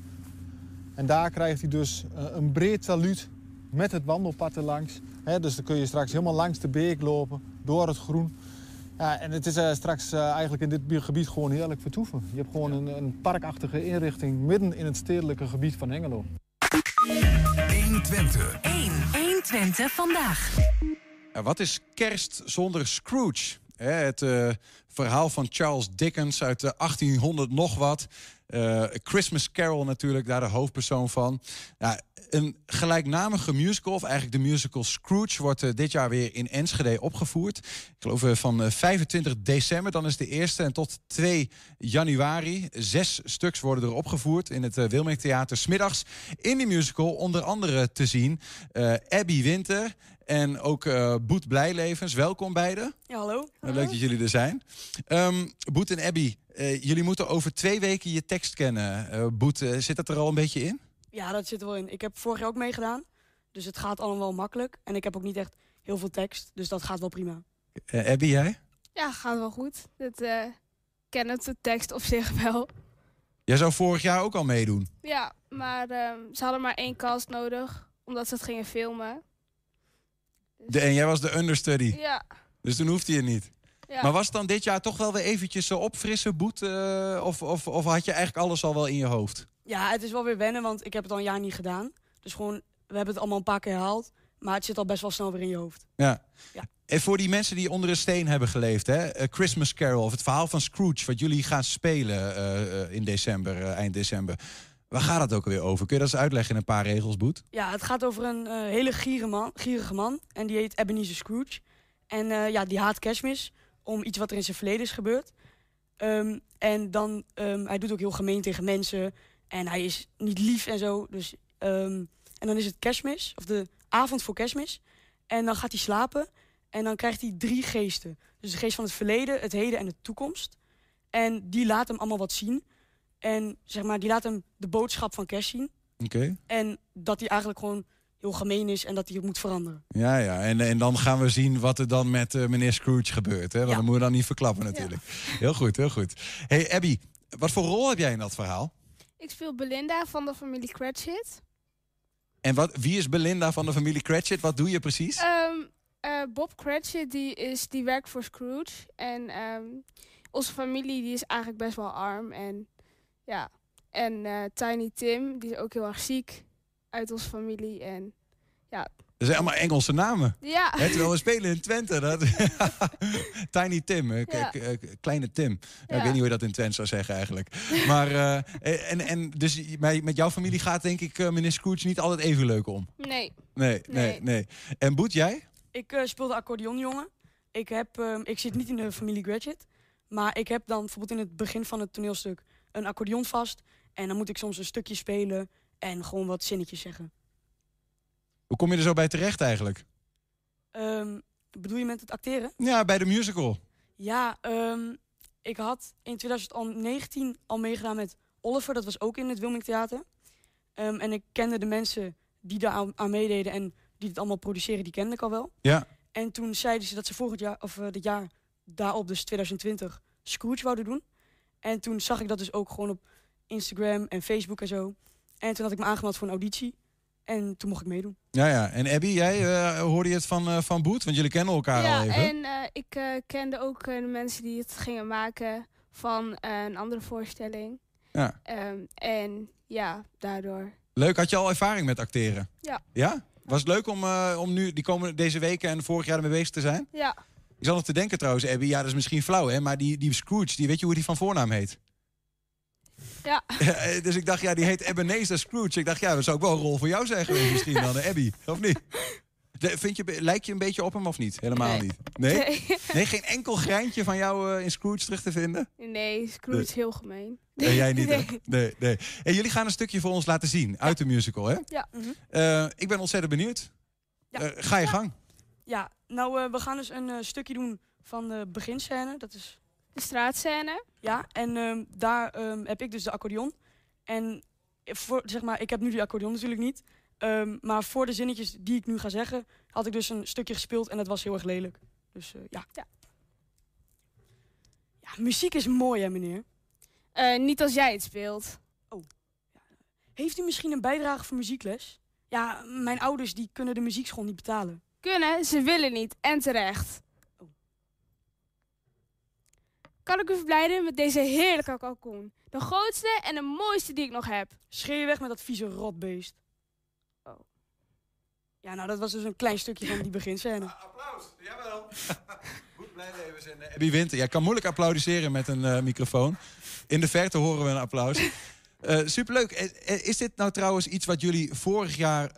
En daar krijgt hij dus een breed taluut met het wandelpad erlangs dus dan kun je straks helemaal langs de beek lopen, door het groen. Ja, en het is uh, straks uh, eigenlijk in dit gebied gewoon heerlijk vertoeven. Je hebt gewoon een, een, parkachtige inrichting midden in het stedelijke gebied van Hengelo. 120. 1. 120 vandaag. Ja, wat is kerst zonder Scrooge? het uh, verhaal van Charles Dickens uit de 1800 nog wat. Uh, Christmas Carol natuurlijk, daar de hoofdpersoon van. Ja, een gelijknamige musical, of eigenlijk de musical Scrooge... wordt uh, dit jaar weer in Enschede opgevoerd. Ik geloof uh, van 25 december, dan is de eerste... en tot 2 januari. Zes stuks worden er opgevoerd in het uh, Wilming Theater. Smiddags in die musical onder andere te zien... Abby Winter en ook uh, Boet Blijlevens. Welkom beiden. Ja, hallo. Leuk dat jullie er zijn. Um, Boet en Abby, uh, jullie moeten over twee weken je tekst kennen. Uh, Boet, zit dat er al een beetje in? Ja, dat zit er wel in. Ik heb vorig jaar ook meegedaan. Dus het gaat allemaal wel makkelijk. En ik heb ook niet echt heel veel tekst. Dus dat gaat wel prima. Uh, Abby, jij? Ja, gaat wel goed. Uh, ken het de tekst op zich wel. Jij zou vorig jaar ook al meedoen? Ja, maar uh, ze hadden maar één cast nodig. Omdat ze het gingen filmen. Dus... De, en jij was de understudy? Ja. Dus toen hoefde je niet? Ja. Maar was het dan dit jaar toch wel weer eventjes zo opfrissen, Boet? Uh, of, of, of had je eigenlijk alles al wel in je hoofd? Ja, het is wel weer wennen, want ik heb het al een jaar niet gedaan. Dus gewoon, we hebben het allemaal een paar keer herhaald. Maar het zit al best wel snel weer in je hoofd. Ja. ja. En voor die mensen die onder een steen hebben geleefd, hè? A Christmas Carol of het verhaal van Scrooge, wat jullie gaan spelen uh, in december, uh, eind december. Waar gaat het ook alweer over? Kun je dat eens uitleggen in een paar regels, Boet? Ja, het gaat over een uh, hele gierige man, gierige man. En die heet Ebenezer Scrooge. En ja, die haat kerstmis om iets wat er in zijn verleden is gebeurd. Um, en dan, um, hij doet ook heel gemeen tegen mensen. En hij is niet lief en zo. Dus, um, en dan is het kerstmis, of de avond voor kerstmis. En dan gaat hij slapen. En dan krijgt hij drie geesten. Dus de geest van het verleden, het heden en de toekomst. En die laat hem allemaal wat zien. En zeg maar, die laat hem de boodschap van kerst zien. Oké. En dat hij eigenlijk gewoon heel gemeen is en dat hij het moet veranderen. Ja, ja. En, en dan gaan we zien wat er dan met uh, meneer Scrooge gebeurt. Hè? Want ja. dat moeten we dan niet verklappen natuurlijk. Ja. Heel goed, heel goed. Hey Abby, wat voor rol heb jij in dat verhaal? Ik speel Belinda van de familie Cratchit. En wat, wie is Belinda van de familie Cratchit? Wat doe je precies? Um, uh, Bob Cratchit die is, die werkt voor Scrooge. En um, onze familie die is eigenlijk best wel arm. En, ja. en uh, Tiny Tim die is ook heel erg ziek uit onze familie. En ja. Dat zijn allemaal Engelse namen. Ja. He, terwijl we spelen in Twente. Dat... Tiny Tim, ja. kleine Tim. Ja. Ik weet niet hoe je dat in Twente zou zeggen eigenlijk. Maar, uh, en, en dus met jouw familie gaat denk ik uh, meneer Scrooge niet altijd even leuk om? Nee. Nee, nee, nee. En Boet, jij? Ik uh, speel de accordeonjongen. Ik, heb, uh, ik zit niet in de familie Gadget. Maar ik heb dan bijvoorbeeld in het begin van het toneelstuk een accordeon vast. En dan moet ik soms een stukje spelen en gewoon wat zinnetjes zeggen. Hoe kom je er zo bij terecht eigenlijk? Um, bedoel je met het acteren? Ja, bij de musical. Ja, um, ik had in 2019 al meegedaan met Oliver. Dat was ook in het Wilming Theater. Um, en ik kende de mensen die daar aan, meededen en die het allemaal produceren, die kende ik al wel. Ja. En toen zeiden ze dat ze volgend jaar, of uh, dit jaar daarop, dus 2020, Scrooge wouden doen. En toen zag ik dat dus ook gewoon op Instagram en Facebook en zo. En toen had ik me aangemeld voor een auditie. En toen mocht ik meedoen. Ja, ja. En Abby, jij uh, hoorde je het van, uh, van Boet? Want jullie kennen elkaar ja, al even. en uh, ik kende ook de mensen die het gingen maken van een andere voorstelling. Ja. Um, en ja, daardoor. Leuk. Had je al ervaring met acteren? Ja. Ja? Was het leuk om, om nu die komende, deze weken en vorig jaar ermee bezig te zijn? Ja. Ik zal nog te denken trouwens, Abby. Ja, dat is misschien flauw, hè? Maar die, die Scrooge, die, weet je hoe die van voornaam heet? Ja. ja. Dus ik dacht, ja, die heet Ebenezer Scrooge. Ik dacht, ja, dat zou ook wel een rol voor jou zijn geweest misschien dan, Abby. Of niet? De, vind je, lijk je een beetje op hem of niet? Helemaal nee. niet. Nee? nee? nee? geen enkel greintje van jou uh, in Scrooge terug te vinden? Nee, Scrooge is heel gemeen. Nee, jij niet. Nee. nee, nee. En jullie gaan een stukje voor ons laten zien ja. uit de musical, hè? Ja. Mm -hmm. uh, ik ben ontzettend benieuwd. Ja. Uh, ga je gang. Ja, nou, we gaan dus een stukje doen van de beginscène. Dat is de straatscène. Ja, en um, daar um, heb ik dus de accordeon. En voor, zeg maar, ik heb nu die accordeon natuurlijk niet. Um, maar voor de zinnetjes die ik nu ga zeggen, had ik dus een stukje gespeeld en dat was heel erg lelijk. Dus uh, ja. ja. Ja, muziek is mooi hè meneer? Uh, niet als jij het speelt. Oh. Ja. Heeft u misschien een bijdrage voor muziekles? Ja, mijn ouders die kunnen de muziekschool niet betalen. Kunnen, ze willen niet. En terecht. Kan ik u verblijden met deze heerlijke kalkoen. De grootste en de mooiste die ik nog heb. Scheer je weg met dat vieze rotbeest. Oh. Ja, nou, dat was dus een klein stukje van die beginscène. Ah, applaus, jawel. Goed blijven zijn. Uh, Abby Winter. Jij kan moeilijk applaudisseren met een uh, microfoon. In de verte horen we een applaus. Uh, superleuk. Is dit nou trouwens iets wat jullie vorig jaar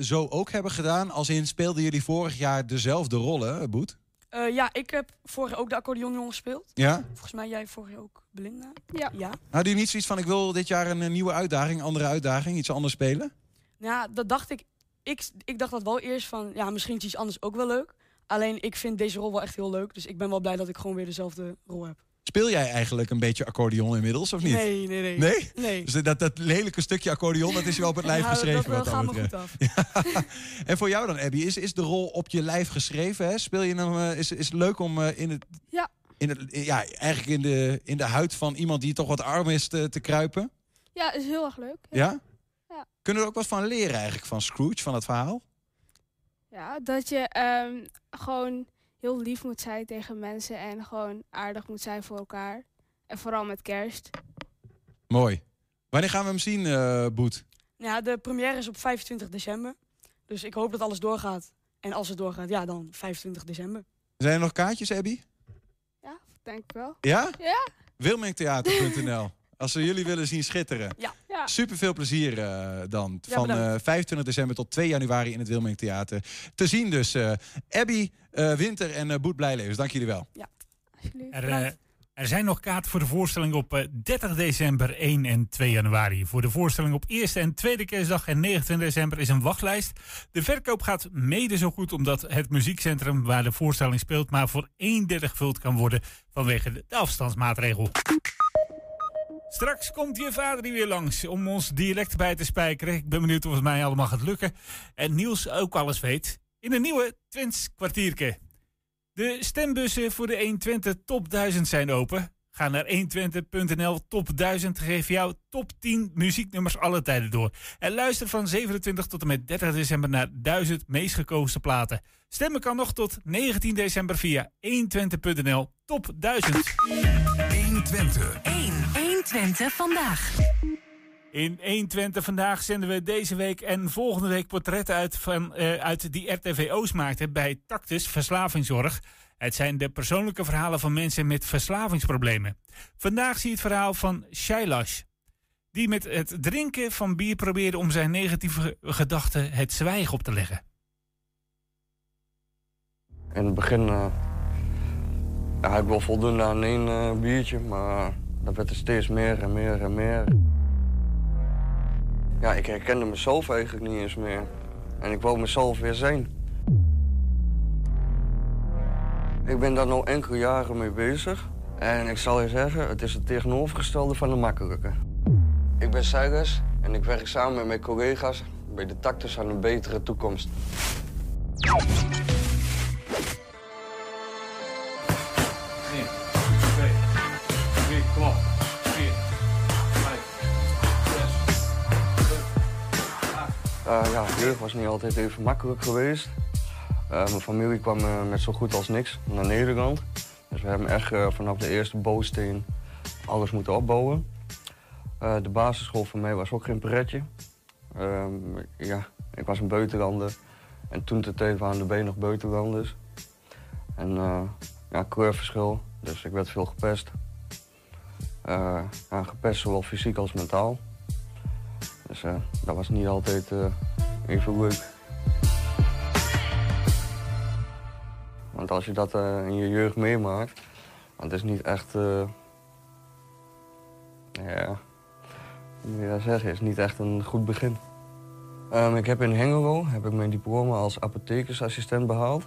zo ook hebben gedaan? Als in, speelden jullie vorig jaar dezelfde rollen, Boet? Uh, ja, ik heb vorig jaar ook de accordeonjongen gespeeld. Ja? Volgens mij jij vorig jaar ook Belinda. Ja. ja. Had je niet zoiets van, ik wil dit jaar een, een nieuwe uitdaging, andere uitdaging, iets anders spelen? Ja, dat dacht ik. Ik, ik dacht dat wel eerst van, ja, misschien is iets anders ook wel leuk. Alleen, ik vind deze rol wel echt heel leuk. Dus ik ben wel blij dat ik gewoon weer dezelfde rol heb. Speel jij eigenlijk een beetje accordeon inmiddels, of niet? Nee, nee, nee. Nee? Nee. Dus dat, dat lelijke stukje accordeon, dat is je wel op het lijf Ja, geschreven. dat, dat me betreft. goed af. En voor jou dan, Abby, is, is de rol op je lijf geschreven? Hè? Speel je hem, eh, is, is het leuk om eh, in het, Ja. in het, in- ja, eigenlijk in de, in de huid van iemand die toch wat arm is te, te kruipen? Ja, is heel erg leuk. Ja? Ja. Kunnen we er ook wat van leren eigenlijk van Scrooge, van het verhaal? Ja, dat je ehm, gewoon heel lief moet zijn tegen mensen en gewoon aardig moet zijn voor elkaar. En vooral met kerst. Mooi. Wanneer gaan we hem zien, eh Boet? Ja, de première is op 25 december. Dus ik hoop dat alles doorgaat. En als het doorgaat, ja, dan 25 december. Zijn er nog kaartjes, Abby? Denk ik wel. Ja? Ja? Wilmingtheater.nl Als we jullie willen zien schitteren. Ja. ja. Super veel plezier eh, dan. Ja, Van bedankt. eh, 25 december tot 2 januari in het Wilmingtheater. Te zien dus. eh, Abby, Winter en eh, Boet Blijlevens. Dank jullie wel. Er, eh, er zijn nog kaarten voor de voorstelling op eh, 30 december, 1 en 2 januari. Voor de voorstelling op eerste en tweede kerstdag en 29 december is een wachtlijst. De verkoop gaat mede zo goed omdat het muziekcentrum waar de voorstelling speelt... maar voor één derde gevuld kan worden vanwege de afstandsmaatregel. Straks komt je vader hier weer langs om ons dialect bij te spijkeren. Ik ben benieuwd of het mij allemaal gaat lukken. En Niels ook alles weet. In een nieuwe Twents kwartierke. De stembussen voor de 120 Top 1000 zijn open. Ga naar 120.nl Top 1000. Geef jouw top 10 muzieknummers alle tijden door. En luister van 27 tot en met 30 december naar 1000 meest gekozen platen. Stemmen kan nog tot 19 december via 120.nl Top 1000. 120. 1. 120 vandaag. In 120 vandaag zenden we deze week en volgende week portretten uit, van, eh, uit die RTVO's maakten bij Tactus Verslavingszorg. Het zijn de persoonlijke verhalen van mensen met verslavingsproblemen. Vandaag zie je het verhaal van Shailash. Die met het drinken van bier probeerde om zijn negatieve gedachten het zwijgen op te leggen. In het begin had ik wel voldoende aan één eh, biertje, maar dat werd er steeds meer en meer en meer. Ja, ik herkende mezelf eigenlijk niet eens meer. En ik wou mezelf weer zijn. Ik ben daar nu enkele jaren mee bezig. En ik zal je zeggen, het is het tegenovergestelde van de makkelijke. Ik ben Cyrus en ik werk samen met mijn collega's bij de Tactus aan een betere toekomst. 5, 6, Eh, ja, jeugd was niet altijd even makkelijk geweest. Eh, mijn familie kwam eh, met zo goed als niks naar Nederland. Dus we hebben echt vanaf de eerste bouwsteen alles moeten opbouwen. De basisschool voor mij was ook geen pretje. Ehm, ja, ik was een buitenlander. En toen de tijd waren erbij nog buitenlanders. En ja, kleurverschil, dus ik werd veel gepest. Gepest zowel fysiek als mentaal. Dus eh, dat was niet altijd eh, even leuk. Want als je dat eh, in je jeugd meemaakt, want het is niet echt. ja, hoe moet je dat zeggen? Het is niet echt een goed begin. Ehm, ik heb in Hengelo heb ik mijn diploma als apothekersassistent behaald.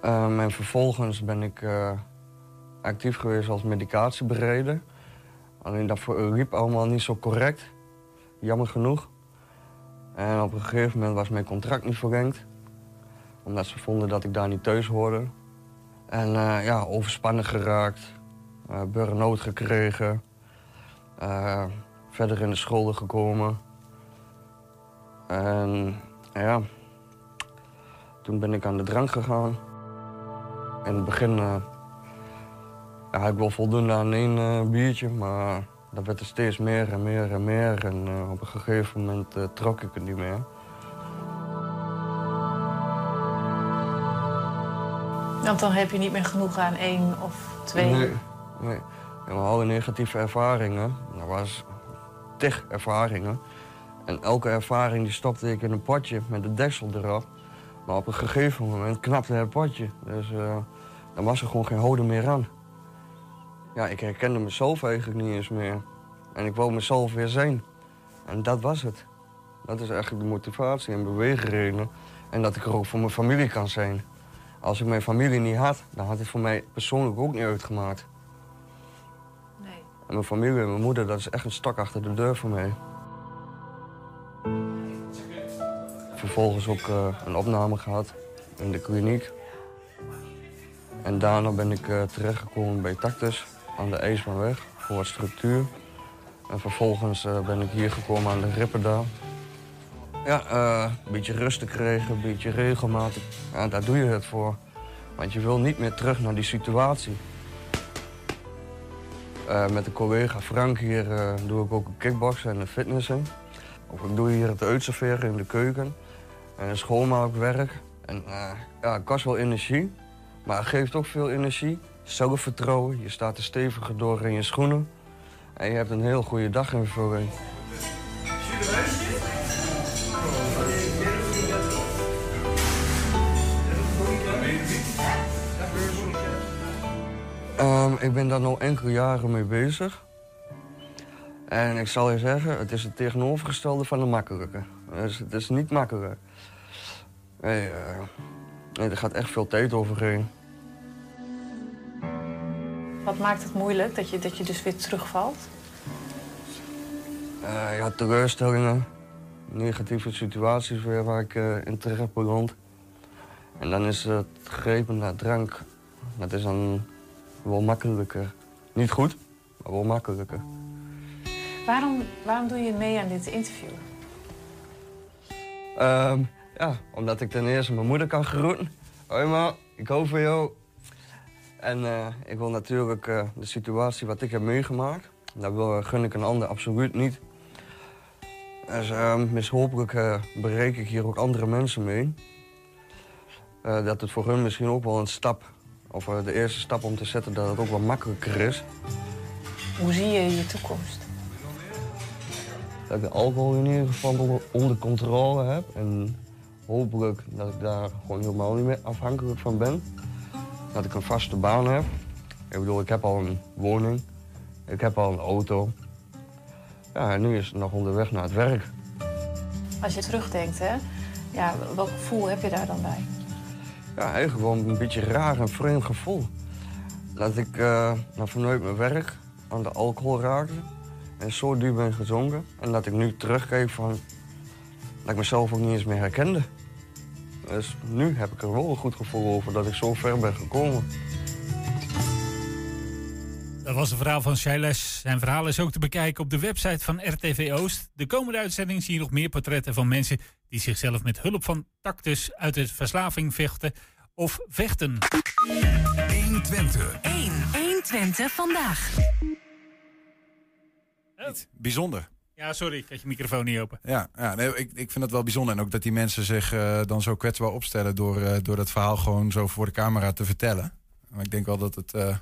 Ehm, en vervolgens ben ik actief geweest als medicatiebereider. Alleen dat liep allemaal niet zo correct. Jammer genoeg. En op een gegeven moment was mijn contract niet verlengd. Omdat ze vonden dat ik daar niet thuis hoorde. En eh, ja, overspannen geraakt. eh burn-out gekregen. eh, verder in de schulden gekomen. En ja, toen ben ik aan de drank gegaan. In het begin ja, ik wel voldoende aan één biertje, maar dat werd er steeds meer en meer en meer. En eh, op een gegeven moment eh, trok ik het niet meer. Want dan heb je niet meer genoeg aan één of twee. Nee, nee. We hadden negatieve ervaringen. Er was tig ervaringen. En elke ervaring die stopte ik in een potje met de deksel erop. Maar op een gegeven moment knapte het potje. Dus eh dan was er gewoon geen houden meer aan. Ja, ik herkende mezelf eigenlijk niet eens meer. En ik wou mezelf weer zijn. En dat was het. Dat is eigenlijk de motivatie en beweegreden. En dat ik er ook voor mijn familie kan zijn. Als ik mijn familie niet had, dan had het voor mij persoonlijk ook niet uitgemaakt. En mijn familie en mijn moeder, dat is echt een stok achter de deur voor mij. Vervolgens ook eh, een opname gehad in de kliniek. En daarna ben ik eh, terechtgekomen bij Tactus aan de IJsbaanweg voor wat structuur. En vervolgens eh, ben ik hier gekomen aan de Ripperdaal. Ja, eh, een beetje rust te krijgen, een beetje regelmatig. Ja, daar doe je het voor. Want je wil niet meer terug naar die situatie. Eh, met een collega Frank hier doe ik ook een kickboksen en een fitnessen. Of ik doe hier het uitserveren in de keuken. En een schoonmaakwerk. En ja, het kost wel energie, maar het geeft ook veel energie. Zelfvertrouwen, je staat er steviger door in je schoenen. En je hebt een heel goede daginvulling. Ehm, ik ben daar nu enkele jaren mee bezig. En ik zal je zeggen, het is het tegenovergestelde van een makkelijke. Dus het is niet makkelijk. Nee, eh, er gaat echt veel tijd overheen. Wat maakt het moeilijk dat je, dat je dus weer terugvalt? Eh, ja, teleurstellingen, negatieve situaties weer waar ik eh, in terecht beland. En dan is het grepen naar drank, dat is dan wel makkelijker. Niet goed, maar wel makkelijker. Waarom, waarom doe je mee aan dit interview? Ehm, ja, omdat ik ten eerste mijn moeder kan groeten. Hoi ma, ik hou van jou. En eh, ik wil natuurlijk eh, de situatie wat ik heb meegemaakt, dat wil, gun ik een ander absoluut niet. Dus ehm, mis hopelijk eh, bereik ik hier ook andere mensen mee. Eh, dat het voor hun misschien ook wel een stap, of eh, de eerste stap om te zetten, dat het ook wat makkelijker is. Hoe zie je je toekomst? Dat ik de alcohol in ieder geval onder- onder controle heb. En hopelijk dat ik daar gewoon helemaal niet meer afhankelijk van ben. Dat ik een vaste baan heb. Ik bedoel, ik heb al een woning. Ik heb al een auto. Ja, en nu is het nog onderweg naar het werk. Als je terugdenkt, hè? Ja, welk gevoel heb je daar dan bij? Ja, eigenlijk gewoon een beetje raar en vreemd gevoel. Dat ik eh, nou, vanuit mijn werk aan de alcohol raakte. En zo diep ben gezonken. En dat ik nu terugkijk van... dat ik mezelf ook niet eens meer herkende. Dus nu heb ik er wel een goed gevoel over dat ik zo ver ben gekomen. Dat was een verhaal van Shailes. Zijn verhaal is ook te bekijken op de website van RTV Oost. De komende uitzending zie je nog meer portretten van mensen die zichzelf met hulp van tactus uit de verslaving vechten of vechten. 120. 1. 120 vandaag. Bijzonder. Ja, sorry, ik had je microfoon niet open. Ja, ja nee, ik, ik vind dat wel bijzonder. En ook dat die mensen zich eh, dan zo kwetsbaar opstellen door, eh, door dat verhaal gewoon zo voor de camera te vertellen. Maar ik denk wel dat het eh, nou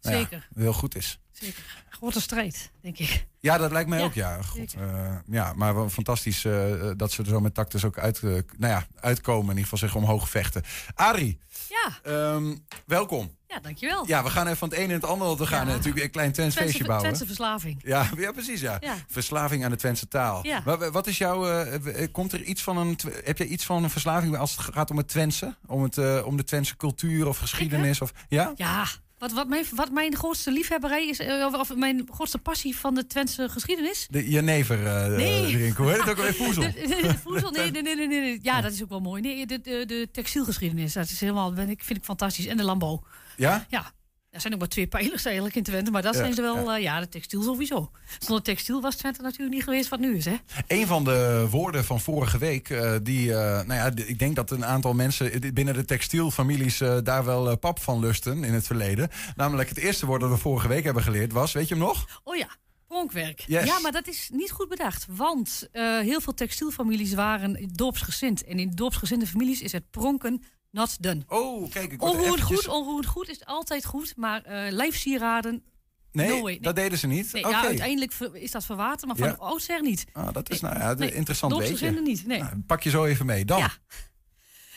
ja, Zeker. heel goed is. Zeker. Grote strijd, denk ik. Ja, dat lijkt mij Ja, ook, ja. God, eh, ja, maar wel fantastisch eh, dat ze er zo met tactus ook uit, eh, nou ja, uitkomen. In ieder geval zich omhoog vechten. Arie, Ja, ehm, welkom. ja dankjewel. Ja, we gaan even van het ene in het andere. We gaan Ja. natuurlijk een klein Twents feestje bouwen. Twentse verslaving. Ja, ja, precies, ja. Ja. Verslaving aan de Twentse taal. Ja. Maar wat is jouw... komt er iets van een... Heb je iets van een verslaving als het gaat om het Twentse? Om, het, om de Twentse cultuur of geschiedenis? Of, ja? Ja, wat, wat, mijn, wat mijn grootste liefhebberij is, eh, of- mijn grootste passie van de Twentse geschiedenis. De jenever eh Nee. drinken. Hoe heet het ook alweer? Voezel. De- de- de voezel, nee, nee, nee, nee, nee, nee. Ja, dat is ook wel mooi. Nee, de, de, de textielgeschiedenis, dat is helemaal, ben ik, vind ik fantastisch. En de landbouw. Ja? Ja. Er zijn ook maar twee pijlers eigenlijk in Twente, maar dat Ja, zijn ze wel, ja. ja. ja, de textiel sowieso. Zonder textiel was Twente natuurlijk niet geweest wat nu is, hè? Een van de woorden van vorige week, eh, die, eh, nou ja, ik denk dat een aantal mensen binnen de textielfamilies eh, daar wel eh, pap van lusten in het verleden. Namelijk het eerste woord dat we vorige week hebben geleerd was, weet je hem nog? Oh ja, pronkwerk. Yes. Ja, maar dat is niet goed bedacht. Want eh, heel veel textielfamilies waren dorpsgezind. En in dorpsgezinde families is het pronken not done. Oh, kijk, ik Onroerend eventjes- goed, onroerend goed is altijd goed. Maar eh lijfsieraden, Nee, no dat deden ze niet. Nee, ja, uiteindelijk is dat verwaterd, maar van Ja. oudsher niet. Ah, dat is nou ja, de- Nee, interessant weetje. dorpsgezinde niet, nee. Nou, pak je zo even mee. Dan, ja,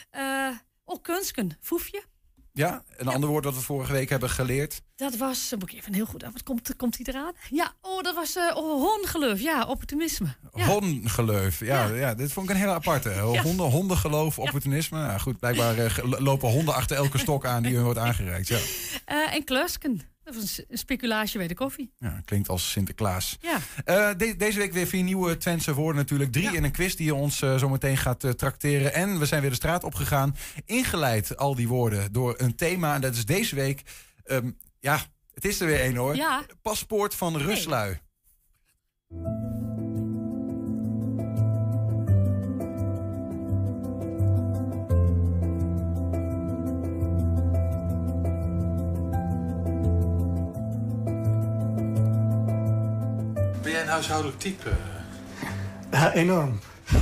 Eh, oh, kunsken, foefje. Een ander woord dat we vorige week hebben geleerd. Dat was, moet ik even heel goed, wat komt, komt hij eraan? Ja, oh, dat was eh hongeluf, ja, opportunisme. Ja. Ja, ja. dit vond ik een hele aparte. Honden, hondengeloof, opportunisme. Ja, goed, blijkbaar eh, lopen honden achter elke stok aan die hun wordt aangereikt. Ja. Eh, en kleusken. Dat was een speculatie bij de koffie. Ja, klinkt als Sinterklaas. Ja. Eh, de- deze week weer vier nieuwe Twentse woorden natuurlijk. Drie in een quiz die je ons eh, zo meteen gaat eh, trakteren. En we zijn weer de straat opgegaan. Ingeleid al die woorden door een thema. En dat is deze week... ehm, ja, het is er weer één hoor. Ja. Paspoort van Ruslui. Jij een huishoudelijk type? Ja, enorm.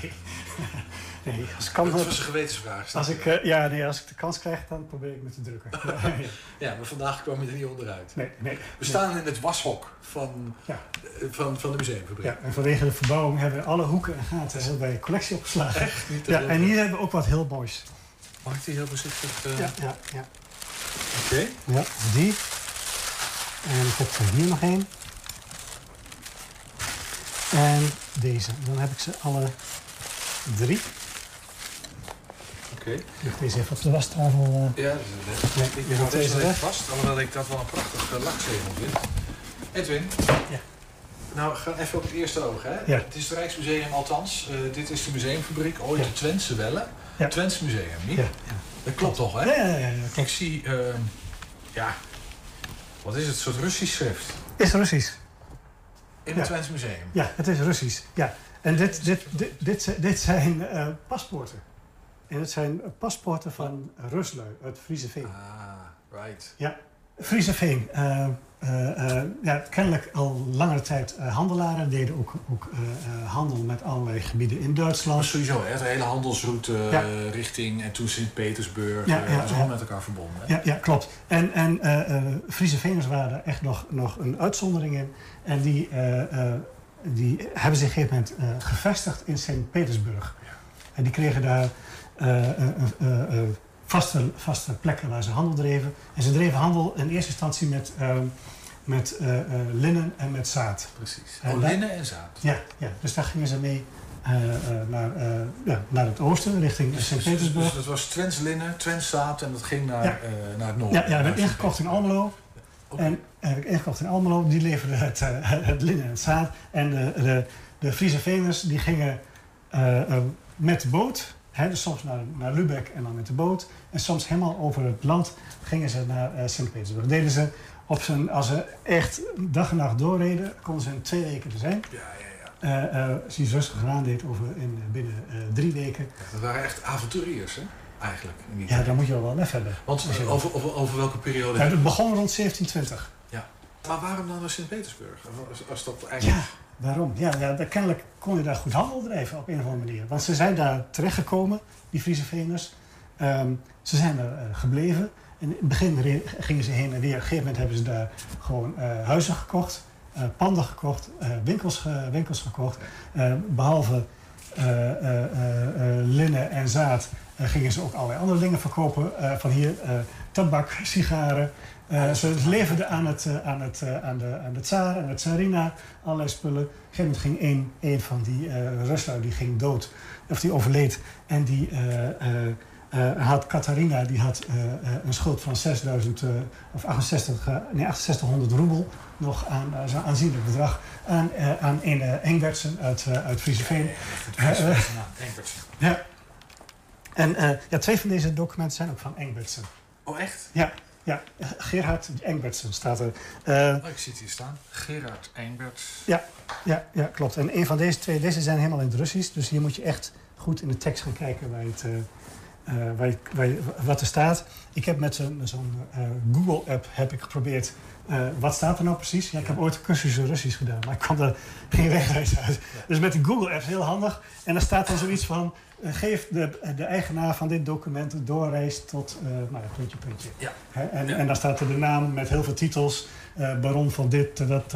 nee. nee, als ik kan... Dat was een gewetensvraag. Als ik, ja, nee, als ik de kans krijg, dan probeer ik me te drukken. Ja, maar vandaag kwam je er niet onderuit. Nee, nee. We staan in het washok van, Ja. eh, van, van de museumfabriek. Ja, en vanwege de verbouwing hebben we alle hoeken en gaten heel bij de collectie opgeslagen. Echt? Niet te ja, en hier hebben we ook wat heel moois. Mag ik die heel voorzichtig... eh, Ja, ja, ja. Oké. Ja, die. En ik heb er hier nog één. En deze. Dan heb ik ze alle drie. Oké. Ik leg deze even op de wastafel. eh. Ja, dat is het. Nee, ik deze weg. vast, alhoewel ik dat wel een prachtig uh, lakzegel vind. Edwin? Ja. Nou, ga even op het eerste oog. Hè? Ja. Het is het Rijksmuseum althans. Eh, dit is de museumfabriek, ooit de Twentse Welle. Ja. Twents Museum, niet? Ja, Dat klopt toch, hè? Ja, ja, ja, ja, Ik zie, ehm, ja, wat is het, een soort Russisch schrift. Is Russisch. In het Twents Museum. Ja, het is Russisch. Ja. En dit, dit, dit, dit, zijn- dit zijn eh, paspoorten. En het zijn paspoorten van Ruslui uit Frieseveen. Ah, right. Ja, Frieseveen. eh eh, eh, ja, kennelijk al langere tijd eh, handelaren. Deden ook, ook eh, eh, handel met allerlei gebieden in Maar Duitsland. sowieso, hè, de hele handelsroute Ja. eh, richting en toen Sint-Petersburg. Ja, eh, ja, dat is allemaal met elkaar verbonden. Hè? Ja, ja klopt. En, en eh eh Frieseveeners waren daar echt nog, nog een uitzondering in. En die, eh, eh, die hebben zich op een gegeven moment eh, gevestigd in Sint-Petersburg. En die kregen daar eh, eh, eh, eh, vaste, vaste plekken waar ze handel dreven. En ze dreven handel in eerste instantie met, eh, met eh, eh, linnen en met zaad. Precies. En Oh, daar- linnen en zaad. Ja, ja, dus daar gingen ze mee eh, naar, ja, naar het oosten, richting Dus, dus, Sint-Petersburg. dus dat was Twents linnen, Twents zaad en dat ging naar, Ja. naar het noorden. Ja, ja, naar werd ingekocht in Almelo. En heb ik ingekocht in Almelo. Die leverde het, het linnen en het zaad. En de, de, de Friese Veners die gingen met boot. Dus soms naar, naar Lübeck en dan met de boot. En soms helemaal over het land gingen ze naar eh Sint-Petersburg. Deden ze op zijn, als ze echt dag en nacht doorreden, konden ze in twee weken er zijn. Ja, ja, ja. Eh, eh, als rustig gedaan deed over in, binnen eh, drie weken. Dat waren echt avonturiers, hè? Eigenlijk. in Ja, dan moet je wel wel lef hebben. Want over, over, over welke periode? Het begon rond 1720. Ja. Maar waarom dan naar Sint-Petersburg? Als, als dat Ja, waarom? Ja, ja, kennelijk kon je daar goed handel drijven op een of andere manier. Want ze zijn daar terechtgekomen, die Friese Veners. Ehm, ze zijn er eh, gebleven. In het begin gingen ze heen en weer. Op een gegeven moment hebben ze daar gewoon eh, huizen gekocht, eh, panden gekocht, winkels, winkels gekocht. Eh, behalve eh, eh, eh, eh, linnen en zaad gingen ze ook allerlei andere dingen verkopen. van hier tabak, sigaren. Eh, ze leverden aan, het, eh, aan, het, eh, aan, de, aan de tsaar en de tsarina allerlei spullen. Op een gegeven moment ging één, één van die uh, Ruslui die ging dood. Of die overleed. En die had Katharina die had een schuld van 6000 eh, of 68, eh, nee, 6800 roebel nog aan zo'n aanzienlijk bedrag aan, aan een Engbertsen uit, uit Frieseveen. ja. En uh, ja, twee van deze documenten zijn ook van Engbertsen. Oh, echt? Ja, ja. Gerhard Engbertsen staat er. oh, ik zie het hier staan. Gerard Engberts. Ja, ja, ja, klopt. En een van deze twee, deze zijn helemaal in het Russisch. Dus hier moet je echt goed in de tekst gaan kijken waar het, uh, waar je, waar je, wat er staat. Ik heb met zo'n zo uh, Google-app heb ik geprobeerd... Uh, wat staat er nou precies? Ja, ik heb ooit een cursus Russisch gedaan, maar ik kwam er geen wegreis uit. Dus met de Google-app heel handig. En dan staat dan zoiets van... Uh, geef de, de eigenaar van dit document een doorreis tot... Uh, nou ja, puntje, puntje. Ja. He, en, ja. en dan staat er de naam met heel veel titels. baron van dit, dat.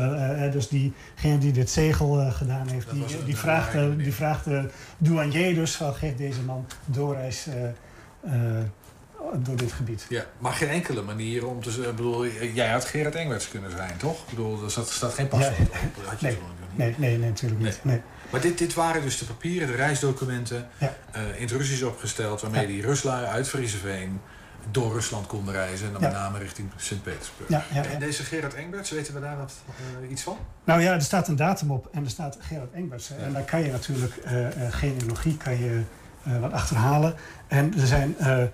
dus diegene die dit zegel gedaan heeft... die, die, die, vraagt, die vraagt de douanier dus van... geef deze man doorreis door dit gebied. Ja, maar geen enkele manier om te zeggen... bedoel, jij had Gerard Engwerts kunnen zijn, toch? Ik bedoel, er staat, staat geen paspoort ja. op. Had je nee. nee, nee, nee, natuurlijk niet. Nee. Maar dit, dit waren dus de papieren, de reisdocumenten... Ja. Uh, in het Russisch opgesteld... waarmee ja. die Ruslui uit Frieseveen... door Rusland konden reizen. En dan Ja. met name richting Sint-Petersburg. Ja. En deze Gerard Engberts, weten we daar wat, eh, iets van? Nou ja, er staat een datum op en er staat Gerard Engberts. En daar kan je natuurlijk eh, eh, genealogie kan je, eh, wat achterhalen. En er zijn, eh, eh,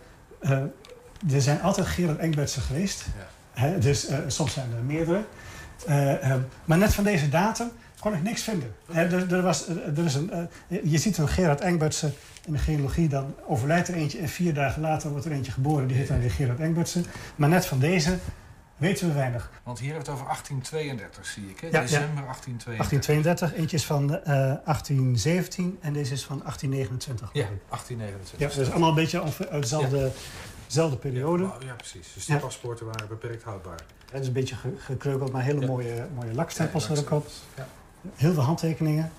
er zijn altijd Gerard Engbertsen geweest. Hè, dus eh, soms zijn er meerdere. Eh, eh, maar net van deze datum kon ik niks vinden. Er, er was, er, is een, eh, je ziet een Gerard Engbertsen in de genealogie. Dan overlijdt er eentje en vier dagen later wordt er eentje geboren. Die heet dan weer Gerard Engbertsen. Maar net van deze weten we weinig. Want hier hebben we het over 1832, zie ik. Hè? Ja, ja. December 1832. 1832, eentje is van eh 1817 en deze is van 1829. Ja, geloof ik. 1829. Ja, is allemaal een beetje uit dezelfde, dezelfde periode. Oh, ja, precies. Dus die Ja. paspoorten waren beperkt houdbaar. Het is een beetje ge- gekreukeld, maar hele mooie, mooie lakstempels Ja, erop. Ja. Heel veel handtekeningen.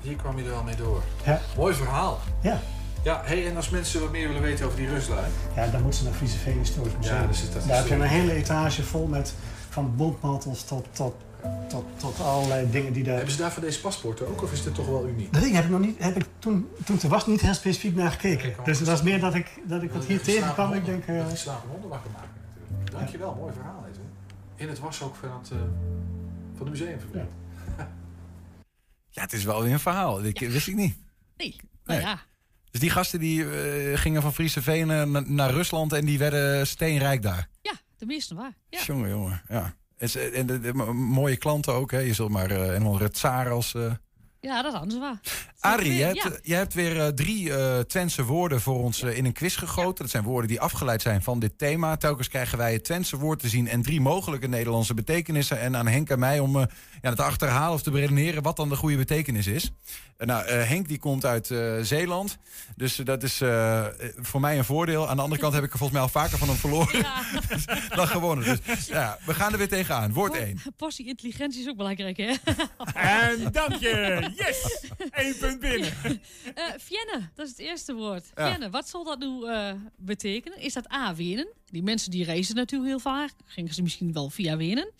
Hier kwam je er wel mee door. Ja. Mooi verhaal. Ja. Ja, hey, en als mensen wat meer willen weten over die Ruslui. Ja, dan moeten ze naar Frieseveen Historisch Museum. Ja, dus dat is Daar heb je een hele etage vol met van bondmantels tot, tot, tot, tot allerlei dingen die daar... Hebben ze daar voor deze paspoorten ook, of is dit toch wel uniek? Dat ding heb ik nog niet, heb ik toen, toen er was niet heel specifiek naar gekeken. Dus dat is meer dat ik, dat ik het hier tegenkwam. Ik denk, Dat die slapen honden wakker maken natuurlijk. Dankjewel, mooi verhaal. Hè. In het was ook van het, eh, van de museumfabriek. Ja, het is wel weer een verhaal. Dat wist ik niet. Nee, nou Nee. ja. Dus die gasten die eh, gingen van Friese Venen na- naar Rusland en die werden steenrijk daar. Ja, de meeste waar. Ja. Jongen, jongen. Ja. En, en de, de mo- mooie klanten ook. Hè. Je zult maar eh helemaal het tsaar als... eh, ja, dat hadden ze waar. Arie, je Ja. hebt, weer eh, drie eh Twentse woorden voor ons eh, in een quiz gegoten. Dat zijn woorden die afgeleid zijn van dit thema. Telkens krijgen wij het Twentse woord te zien en drie mogelijke Nederlandse betekenissen. En aan Henk en mij om eh, ja, te achterhalen of te beredeneren wat dan de goede betekenis is. Nou, eh, Henk die komt uit eh, Zeeland. Dus dat is voor mij een voordeel. Aan de andere kant heb ik er volgens mij al vaker van hem verloren dan gewonnen. Dus ja, we gaan er weer tegenaan. Woord 1. Portie intelligentie is ook belangrijk, hè? En dank je. Yes! Eén punt binnen. Eh Vienne, dat is het eerste woord. Ja. Vienne, wat zal dat nu eh, betekenen? Is dat A, Wenen? Die mensen die reizen natuurlijk heel vaak. Gingen ze misschien wel via Wenen.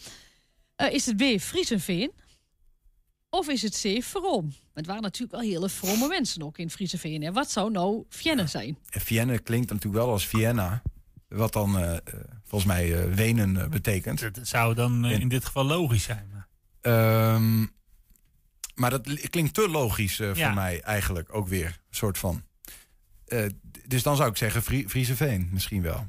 Eh, is het B, Friesenveen? Of is het C, Vroom? Het waren natuurlijk wel hele vrome mensen ook in Friesenveen. hè. Wat zou nou Vienne zijn? En Vienne klinkt natuurlijk wel als Vienna. Wat dan volgens mij eh, Wenen betekent. Dat zou dan in dit geval logisch zijn. Maar. Ehm, maar dat li- klinkt te logisch eh, voor Ja. mij eigenlijk ook weer. soort van. Eh, dus dan zou ik zeggen Frie Frieseveen misschien wel.